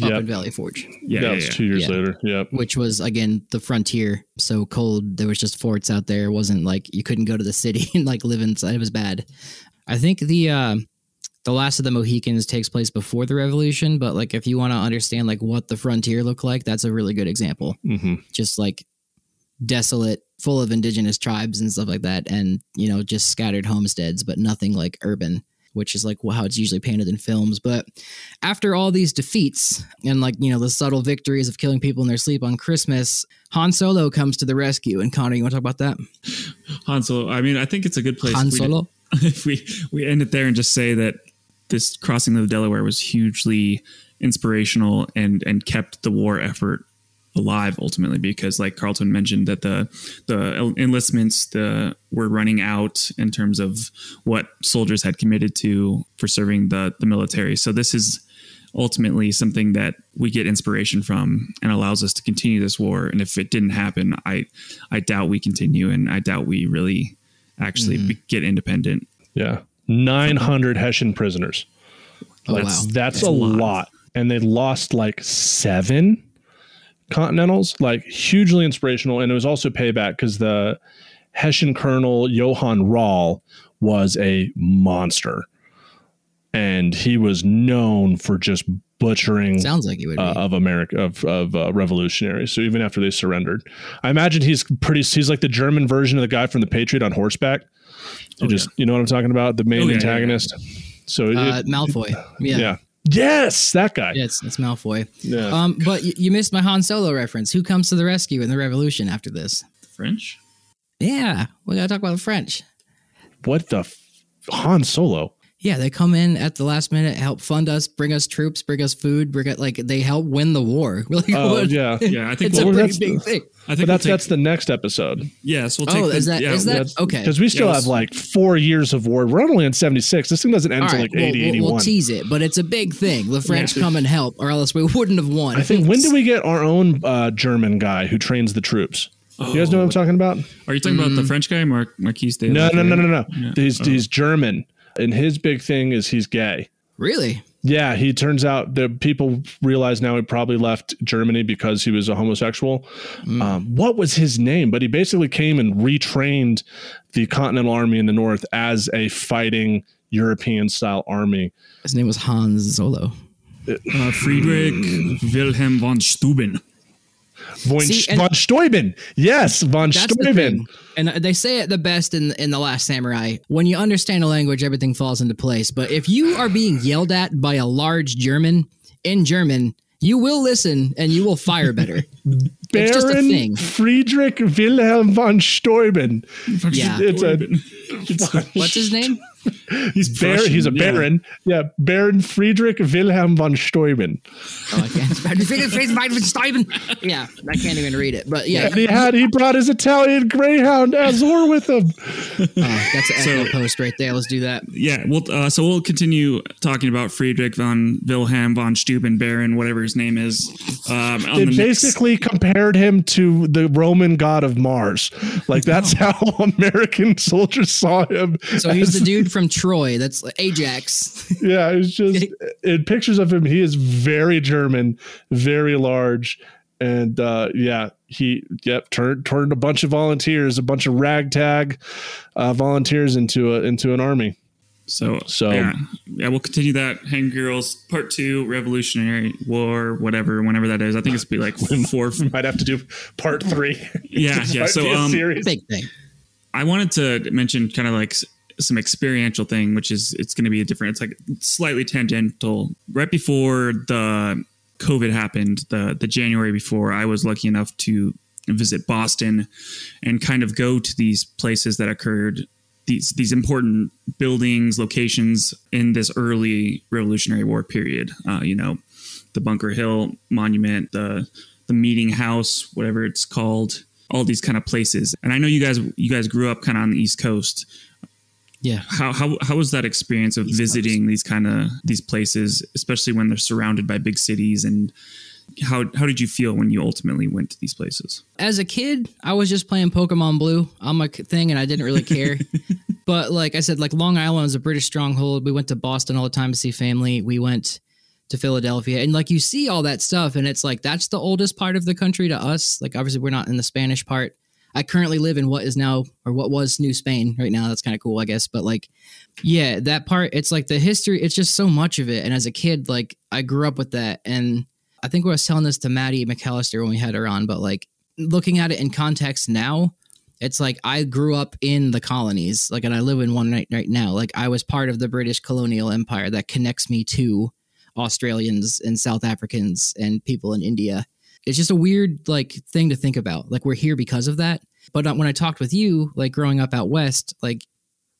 Up in Valley Forge, Yeah, that yeah, was yeah. two years Yeah. later. Yep. which was again the frontier. So cold, there was just forts out there. It wasn't like you couldn't go to the city and like live inside. It was bad. I think the uh, the last of the Mohicans takes place before the Revolution, but like if you want to understand like what the frontier looked like, that's a really good example. hmm Just like desolate, full of indigenous tribes and stuff like that, and you know just scattered homesteads, but nothing like urban. Which is like how it's usually painted in films. But after all these defeats and like you know the subtle victories of killing people in their sleep on Christmas, Han Solo comes to the rescue. And Connor, you want to talk about that? Han Solo. I mean, I think it's a good place. Han if we- Solo. if we we end it there and just say that this crossing of the Delaware was hugely inspirational and and kept the war effort alive ultimately because like Carlton mentioned that the the enlistments the were running out in terms of what soldiers had committed to for serving the the military so this is ultimately something that we get inspiration from and allows us to continue this war and if it didn't happen i i doubt we continue and i doubt we really actually be- get independent Yeah. 900 Hessian prisoners. Oh Like, wow! That's, That's a a lot. lot. And they lost like seven Continentals, like hugely inspirational. And it was also payback because the Hessian Colonel Johann Rahl was a monster. And he was known for just butchering Sounds like it would be. uh, of America of of uh, revolutionaries. So even after they surrendered, I imagine he's pretty. He's like the German version of the guy from the Patriot on horseback. Who Oh, just you know what I'm talking about, the main Oh, yeah, yeah, yeah. antagonist. So it- uh, Malfoy. Yeah. Yeah. yes, that guy. Yeah, it's, it's Malfoy. Yeah. Um, but y- you missed my Han Solo reference. Who comes to the rescue in the Revolution after this? the french Yeah, we gotta talk about the French. what the f- Han Solo? Yeah, they come in at the last minute, help fund us, bring us troops, bring us food, bring it like they help win the war. Like, Oh what- yeah. Yeah, I think it's we'll, a Well, big, that's- big thing. I think But that's we'll take, that's the next episode. yes. We'll take. Oh, the, is that yeah, is that okay? Because we still Yeah, have like four years of war. We're only in 76. This thing doesn't end All until right, like 80, we'll, we'll, 81. we'll tease it, but it's a big thing. The French come and help, or else we wouldn't have won. I think when do we get our own uh, German guy who trains the troops? you guys know what I'm talking about? Are you talking about Mm. the French guy, Mark Marquis de No, no, no, no, no. Yeah. He's Oh. he's German, and his big thing is he's gay. really? Yeah, he turns out that people realize now he probably left Germany because he was a homosexual. Mm. Um, what was his name? But he basically came and retrained the Continental Army in the North as a fighting European style army. His name was Hans Zolo. Uh, Friedrich Wilhelm von Steuben. Von, See, and- von Steuben. Yes, von That's the Steuben. And they say it the best in in the Last Samurai. When you understand a language, everything falls into place. But if you are being yelled at by a large German in German, you will listen and you will fire better. It's just a Baron thing. Friedrich Wilhelm von Steuben. Yeah. It's a What's his name? He's bar—he's a baron. Yeah. Baron Friedrich Wilhelm von Steuben. Oh, I can't. yeah, I can't even read it. But yeah, And he had he brought his Italian Greyhound Azor with him. oh, that's an echo post right there. Let's do that. Yeah, well, uh, so we'll continue talking about Friedrich von Wilhelm von Steuben, Baron, whatever his name is. Um, on They the next- basically compared him to the Roman god of Mars. Like that's how American soldiers saw him. So he's as- the dude from Troy. That's Ajax. Yeah, it's just in pictures of him, he is very German, very large. And uh, yeah, he yep turned turned a bunch of volunteers, a bunch of ragtag uh, volunteers into a into an army. So, So- yeah, yeah, we'll continue that. Hang Girls Part Two, Revolutionary War, whatever, whenever that is. I think it's be like four. We might have to do part three. Yeah, yeah. So, um. Big thing. I wanted to mention kind of like s- some experiential thing, which is it's going to be a different. It's like slightly tangential. Right before the COVID happened, the the January before, I was lucky enough to visit Boston and kind of go to these places that occurred these these important buildings, locations in this early Revolutionary War period. Uh, you know, the Bunker Hill Monument, the the Meeting House, whatever it's called, all these kind of places. And I know you guys you guys grew up kind of on the East Coast. Yeah. How how how was that experience of visiting these kind of these places, especially when they're surrounded by big cities? And how how did you feel when you ultimately went to these places? as a kid, I was just playing Pokemon Blue on my thing, and I didn't really care. but like I said, like Long Island was a British stronghold. We went to Boston all the time to see family. We went to Philadelphia, and like you see all that stuff, and it's like that's the oldest part of the country to us. Like obviously, we're not in the Spanish part. I currently live in what is now or what was New Spain right now. That's kind of cool, I guess. But like, yeah, that part, it's like the history. It's just so much of it. And as a kid, like I grew up with that, and I think I was telling this to Maddie McAllister when we had her on, but like looking at it in context now, it's like I grew up in the colonies, like, and I live in one right, right now. Like, I was part of the British colonial empire that connects me to Australians and South Africans and people in India. It's just a weird like thing to think about. Like, we're here because of that. But uh, when I talked with you, like growing up out west, like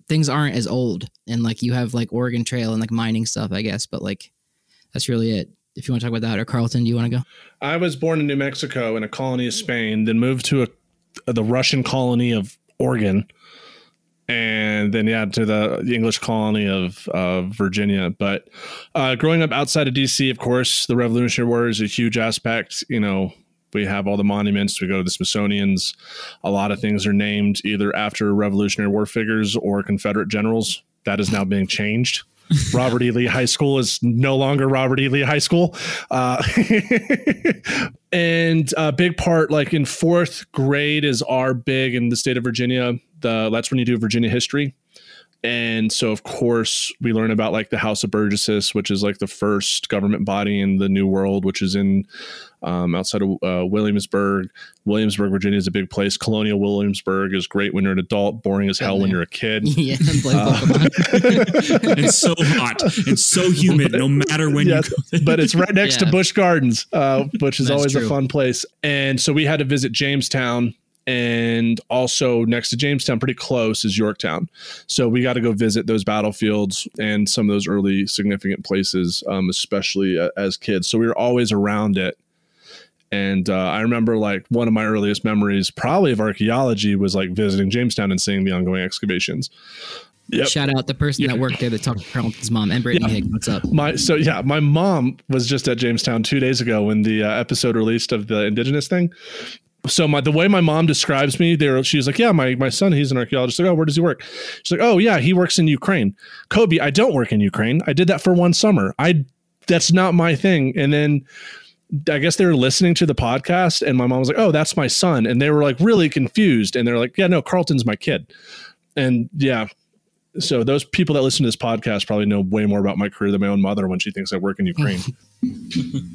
things aren't as old, and like you have like Oregon Trail and like mining stuff, I guess. But like, that's really it. If you want to talk about that, or Carlton, do you want to go? I was born in New Mexico in a colony of Spain, then moved to a, the Russian colony of Oregon, and then yeah to the English colony of of Virginia. But uh, growing up outside of DC, of course, the Revolutionary War is a huge aspect. You know, we have all the monuments. We go to the Smithsonian's. A lot of things are named either after Revolutionary War figures or Confederate generals. That is now being changed. Robert E. Lee High School is no longer Robert E. Lee High School. Uh, and a big part, like in fourth grade, is our big in the state of Virginia. The that's when you do Virginia history. And so, of course, we learn about like the House of Burgesses, which is like the first government body in the New World, which is in um, outside of uh, Williamsburg. Williamsburg, Virginia is a big place. Colonial Williamsburg is great when you're an adult, boring as hell when you're a kid. yeah, and Uh, It's so hot. It's so humid. No matter when Yes, you go. there. but it's right next to Yeah. Busch Gardens, uh, which is That's always true. a fun place. And so we had to visit Jamestown and also next to Jamestown, pretty close, is Yorktown. So we got to go visit those battlefields and some of those early significant places, um, especially uh, as kids. So we were always around it. And uh, I remember like one of my earliest memories, probably of archaeology, was like visiting Jamestown and seeing the ongoing excavations. Yep. Shout out the person that worked there that talked to Carlton's mom and Brittany Yeah. What's up? My so yeah, my mom was just at Jamestown two days ago when the uh, episode released of the indigenous thing. So my the way my mom describes me, there she's like, yeah, my my son, he's an archaeologist. Like, oh, where does he work? She's like, oh yeah, he works in Ukraine. Kobe, I don't work in Ukraine. I did that for one summer. I that's not my thing. And then I guess they were listening to the podcast, and my mom was like, oh, that's my son, and they were like really confused, and they're like, yeah, no, Carlton's my kid, and yeah. So those people that listen to this podcast probably know way more about my career than my own mother when she thinks I work in Ukraine.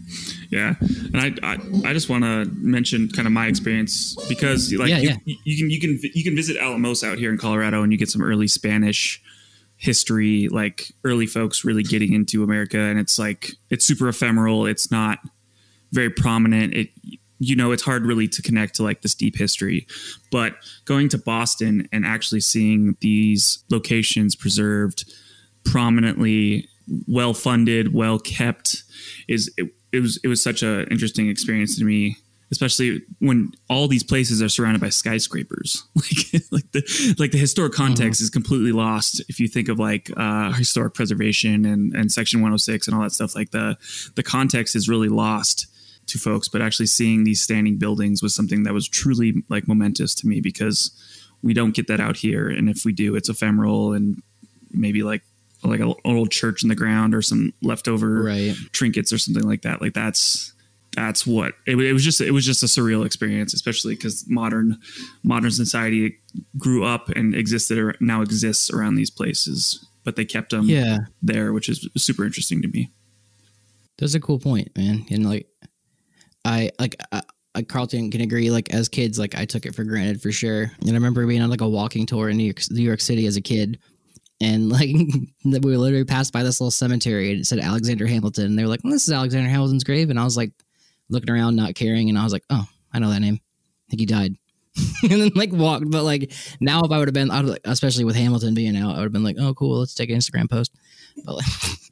Yeah, and I I, I just want to mention kind of my experience because like Yeah, you, yeah. you can you can you can visit Alamosa out here in Colorado and you get some early Spanish history, like early folks really getting into America, and it's like it's super ephemeral. It's not very prominent. It you know it's hard really to connect to like this deep history, but going to Boston and actually seeing these locations preserved prominently well funded well kept is it, it was it was such an interesting experience to me especially when all these places are surrounded by skyscrapers. Like like the like the historic context is completely lost if you think of like uh historic preservation and and section 106 and all that stuff. Like the the context is really lost to folks but actually seeing these standing buildings was something that was truly like momentous to me because we don't get that out here and if we do it's ephemeral and maybe like like an old church in the ground or some leftover Right. trinkets or something like that like that's that's what it, it was just it was just a surreal experience especially because modern modern society grew up and existed or now exists around these places but they kept them Yeah. there which is super interesting to me That's a cool point, man. And like, I like, I, like Carlton can agree. Like as kids, like I took it for granted for sure. And I remember being on like a walking tour in New York, New York City as a kid, and like we literally passed by this little cemetery and it said Alexander Hamilton. And they were like, "This is Alexander Hamilton's grave," and I was like looking around, not caring, and I was like, "Oh, I know that name. I think he died." and then like walked, but like now if I would have been, like, especially with Hamilton being out, I would have been like, "Oh, cool, let's take an Instagram post." But like,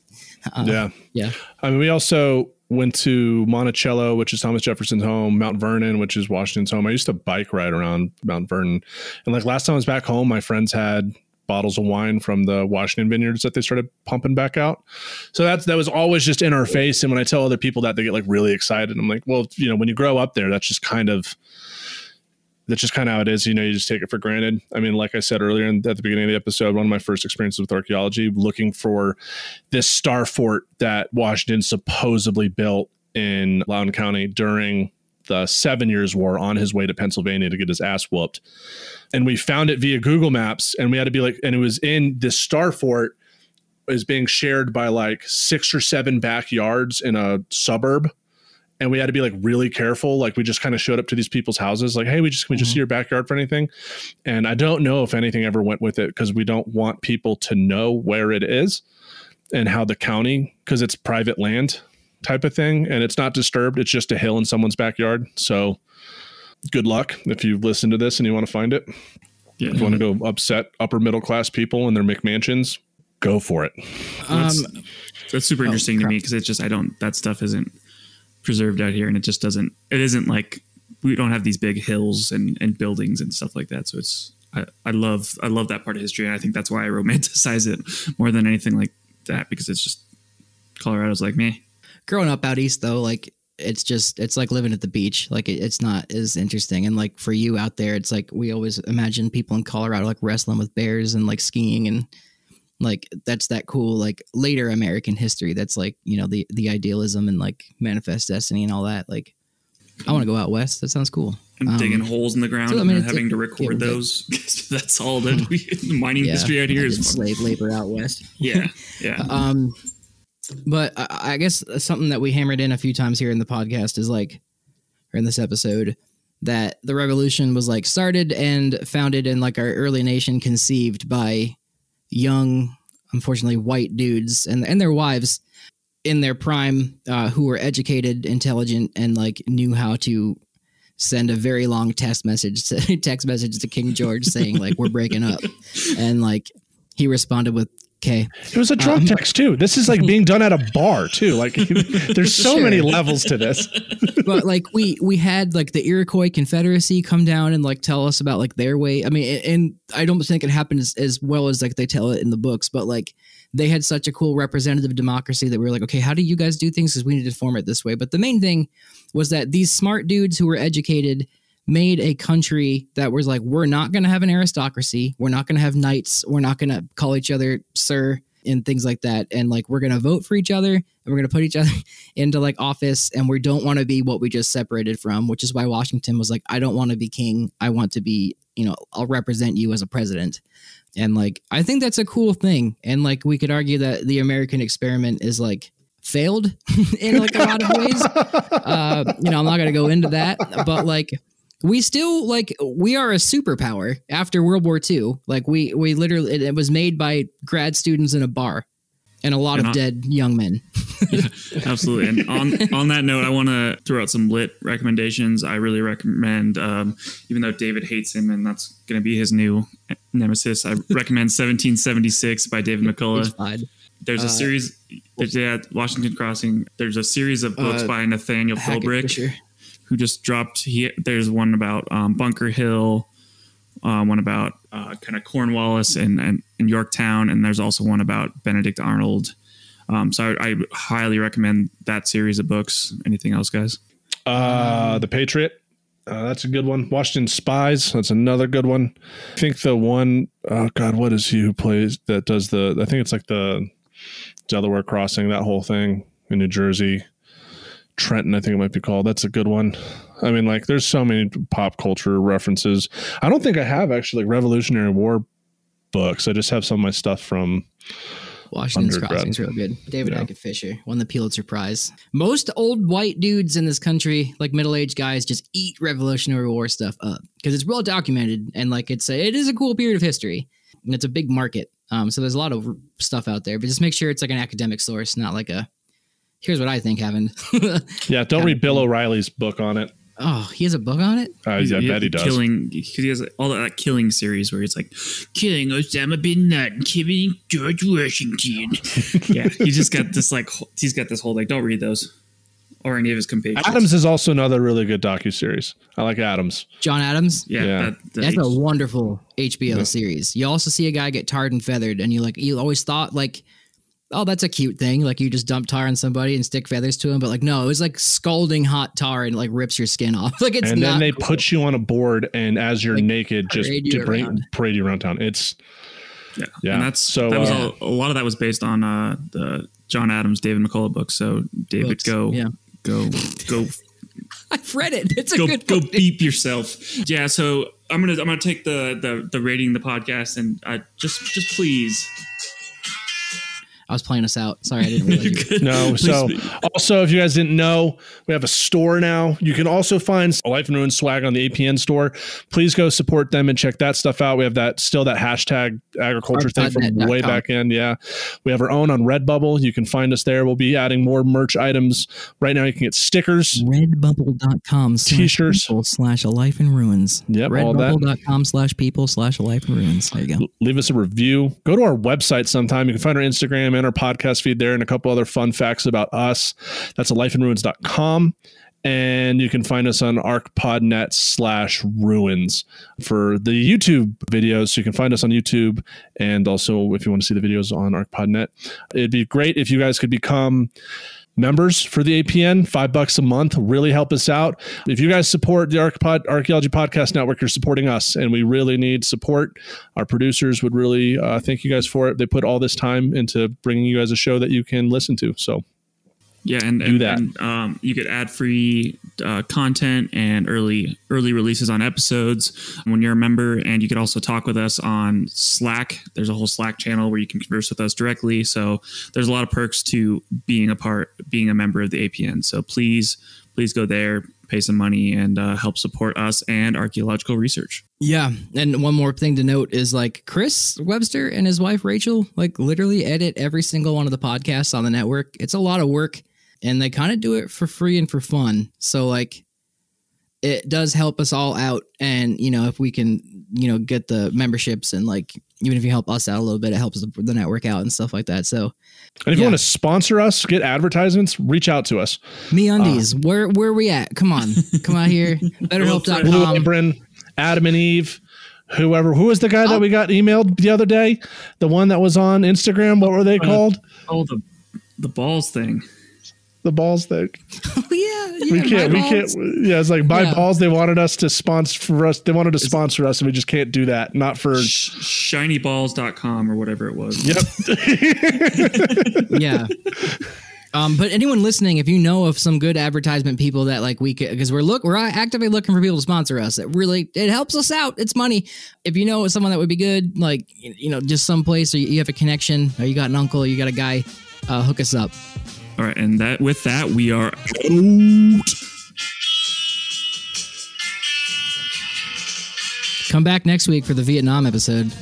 uh, yeah. yeah. I mean, we also went to Monticello, which is Thomas Jefferson's home, Mount Vernon, which is Washington's home. I used to bike ride around Mount Vernon. And like last time I was back home, my friends had bottles of wine from the Washington vineyards that they started pumping back out. So that's that was always just in our face. And when I tell other people that, they get like really excited. I'm like, well, you know, when you grow up there, that's just kind of that's just kind of how it is. You know, you just take it for granted. I mean, like I said earlier in, at the beginning of the episode, one of my first experiences with archaeology, looking for this star fort that Washington supposedly built in Loudoun County during the Seven Years' War on his way to Pennsylvania to get his ass whooped. And we found it via Google Maps, and we had to be like, and it was in this star fort is being shared by like six or seven backyards in a suburb and we had to be like really careful. Like we just kind of showed up to these people's houses, like, "Hey, we just can we just see your backyard for anything?" And I don't know if anything ever went with it because we don't want people to know where it is and how the county because it's private land type of thing, and it's not disturbed. It's just a hill in someone's backyard. So good luck if you listen to this and you want to find it. yeah If you want to go upset upper middle class people in their McMansions, go for it. Um, That's, that's super interesting to me because it's just I don't that stuff isn't preserved out here, and it just doesn't. It isn't like we don't have these big hills and, and buildings and stuff like that. So it's I, I love I love that part of history, and I think that's why I romanticize it more than anything like that because it's just Colorado's like me. growing up out east though like it's just it's like living at the beach like it, it's not as interesting and like for you out there it's like we always imagine people in colorado like wrestling with bears and like skiing and like that's that cool like later american history that's like you know the the idealism and like manifest destiny and all that like i want to go out west that sounds cool And Um, digging holes in the ground so, I and mean, then it's having a- to record those. that's all that we, the mining yeah, history out here is slave labor out west Yeah, yeah. um but I, I guess something that we hammered in a few times here in the podcast is like or in this episode that the revolution was like started and founded in like our early nation conceived by young unfortunately white dudes and and their wives in their prime uh, who were educated intelligent and like knew how to send a very long text message to text message to King George saying like we're breaking up, and like he responded with "Okay." It was a drunk Um, text too. This is like being done at a bar too. Like there's so Sure. many levels to this. but like we we had like the Iroquois Confederacy come down and like tell us about like their way. I mean, and I don't think it happened as, as well as like they tell it in the books, but like they had such a cool representative democracy that we were like, okay, how do you guys do things? Because we need to form it this way. But the main thing was that these smart dudes who were educated made a country that was like, we're not going to have an aristocracy, we're not going to have knights, we're not going to call each other sir and things like that, and like we're going to vote for each other and we're going to put each other into like office and we don't want to be what we just separated from which is why washington was like i don't want to be king. I want to be you know i'll represent you as a president. And like i think that's a cool thing. And like we could argue that the american experiment is like failed in like a lot of ways. Uh you know i'm not going to go into that but like we still like we are a superpower after world war ii like we we literally it, it was made by grad students in a bar and a lot And of I- dead young men Absolutely. And on on that note, I want to throw out some lit recommendations. I really recommend, um, even though David hates him, and that's going to be his new nemesis. I recommend 1776 by David McCullough. There's a Uh, series. There's yeah, Washington Crossing. There's a series of books Uh, by Nathaniel Hackett Philbrick Fischer. Who just dropped. He there's one about um, Bunker Hill, uh, one about uh, kind of Cornwallis and, and and Yorktown, and there's also one about Benedict Arnold. Um, so I, I highly recommend that series of books. Anything else, guys? Uh, the Patriot. Uh, that's a good one. Washington Spies. That's another good one. I think the one, oh God, what is he who plays that does the? I think it's like the Delaware Crossing. That whole thing in New Jersey, Trenton. I think it might be called. That's a good one. I mean, like, there's so many pop culture references. I don't think I have actually like Revolutionary War books. I just have some of my stuff from. Washington's Undergrad. Crossing's real good. David Yeah. Hackett Fischer won the Pulitzer Prize. Most old white dudes in this country, like middle aged guys, just eat Revolutionary War stuff up because it's well documented and like it's a, it is a cool period of history and it's a big market. Um, so there's a lot of stuff out there, but just make sure it's like an academic source, not like a. Here's what I think happened. Yeah, don't read Bill O'Reilly's book on it. oh, he has a book on it. Uh, He's- I he- bet he does. Killing because he has all that, that killing series where it's like killing Osama bin Laden, killing George Washington. yeah, he just got this like he's got this whole like don't read those or any of his compatriots. Adams is also another really good docu series. I like Adams. John Adams. yeah, Yeah. That, that That's a H- wonderful HBO series. You also see a guy get tarred and feathered, and you like you always thought like, oh, that's a cute thing. Like you just dump tar on somebody and stick feathers to him, but like no, it was like scalding hot tar and like rips your skin off. Like it's and not. then they cool. put you on a board, and as you're Like, naked, just parade you to bring around. parade you around town. It's yeah, yeah, And that's so, that was uh, all, a lot of that was based on uh, the John Adams, David McCullough book. So David, Books. go Yeah, go go I've read it. It's a go good go book. beep yourself. Yeah, so I'm gonna I'm gonna take the the, the rating the podcast and uh, just just please. I was playing us out. Sorry, I didn't realize. you- no. So be- also, if you guys didn't know, we have a store now. You can also find a Life and Ruin swag on the APN store. Please go support them and check that stuff out. We have that still that hashtag agriculture thing from Archpodnet.com. way back in. Yeah, we have our own on Redbubble. You can find us there. We'll be adding more merch items. Right now, you can get stickers. Redbubble.com slash T-shirts. people slash a life in ruins. Yep. Redbubble.com slash people slash a life in ruins. There you go. leave us a review. Go to our website sometime. You can find our Instagram and our podcast feed there and a couple other fun facts about us. That's at lifeandruins.com. And you can find us on archpodnet slash ruins for the YouTube videos. So you can find us on YouTube. And also, if you want to see the videos on archpodnet, it'd be great if you guys could become members for the APN, five bucks a month, really help us out. If you guys support the Archpod, Archaeology Podcast Network, you're supporting us, and we really need support. Our producers would really uh, thank you guys for it. They put all this time into bringing you guys a show that you can listen to. So Yeah, and, Do and, that. and, um, you get ad free uh, content and early early releases on episodes when you're a member, and you can also talk with us on Slack. There's a whole Slack channel where you can converse with us directly. So there's a lot of perks to being a part, being a member of the APN. So please, please go there, pay some money, and uh, help support us and archaeological research. Yeah, and one more thing to note is like Chris Webster and his wife Rachel like literally edit every single one of the podcasts on the network. It's a lot of work and they kind of do it for free and for fun. So like it does help us all out. And you know, if we can, you know, get the memberships and like even if you help us out a little bit, it helps the, the network out and stuff like that. So And if you want to sponsor us, get advertisements, reach out to us. MeUndies, uh, where where are we at? Come on, come out here. Blue BetterHelp.com. Apron, Adam and Eve, whoever. Who was the guy that oh. we got emailed the other day? The one that was on Instagram. What were they uh, called? Oh, the the balls thing. The balls thing. Oh yeah, yeah We can't. my We can't. Yeah, it's like buy Yeah. balls. They wanted us to sponsor for us. They wanted to sponsor us, and we just can't do that. Not for. Sh- shinyballs.com or whatever it was. Yep. yeah. Um, but anyone listening, if you know of some good advertisement people that like we could, because we're look, we're actively looking for people to sponsor us. It really it helps us out. It's money. If you know someone that would be good, like you know, just someplace or you have a connection, or you got an uncle, or you got a guy, uh, hook us up. All right, and that with that we are out. Come back next week for the Vietnam episode.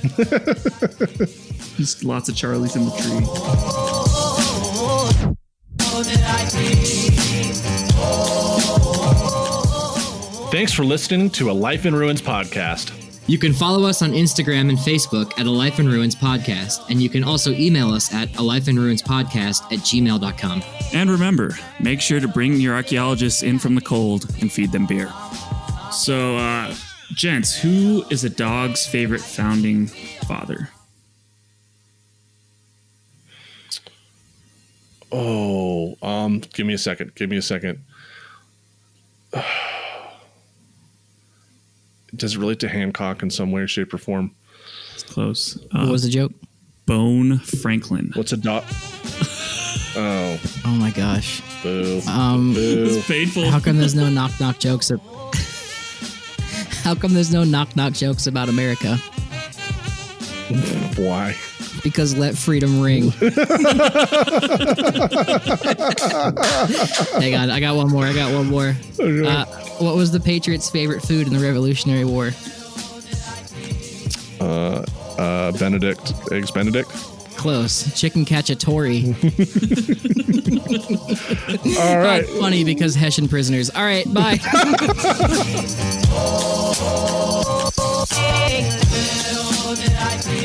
Just lots of Charlies in the tree. Thanks for listening to a Life in Ruins podcast. You can follow us on Instagram and Facebook at A Life in Ruins Podcast, and you can also email us at a life in ruins podcast at gmail.com. And remember, make sure to bring your archaeologists in from the cold and feed them beer. So, uh, gents, who is a dog's favorite founding father? Oh, um, give me a second. Give me a second. Does it relate to Hancock in some way, shape, or form? It's close. What Uh, was the joke? Bone Franklin. What's a dot? Oh, Oh my gosh. boo. Um, boo. It's painful. How come there's no knock knock jokes? Of, how come there's no knock knock jokes about America? Why? Because let freedom ring. Hang on, I got one more. I got one more. Uh, what was the Patriots' favorite food in the Revolutionary War? Uh, Benedict, eggs Benedict. Close. Chicken cacciatore. All right. Funny because Hessian prisoners. All right, bye.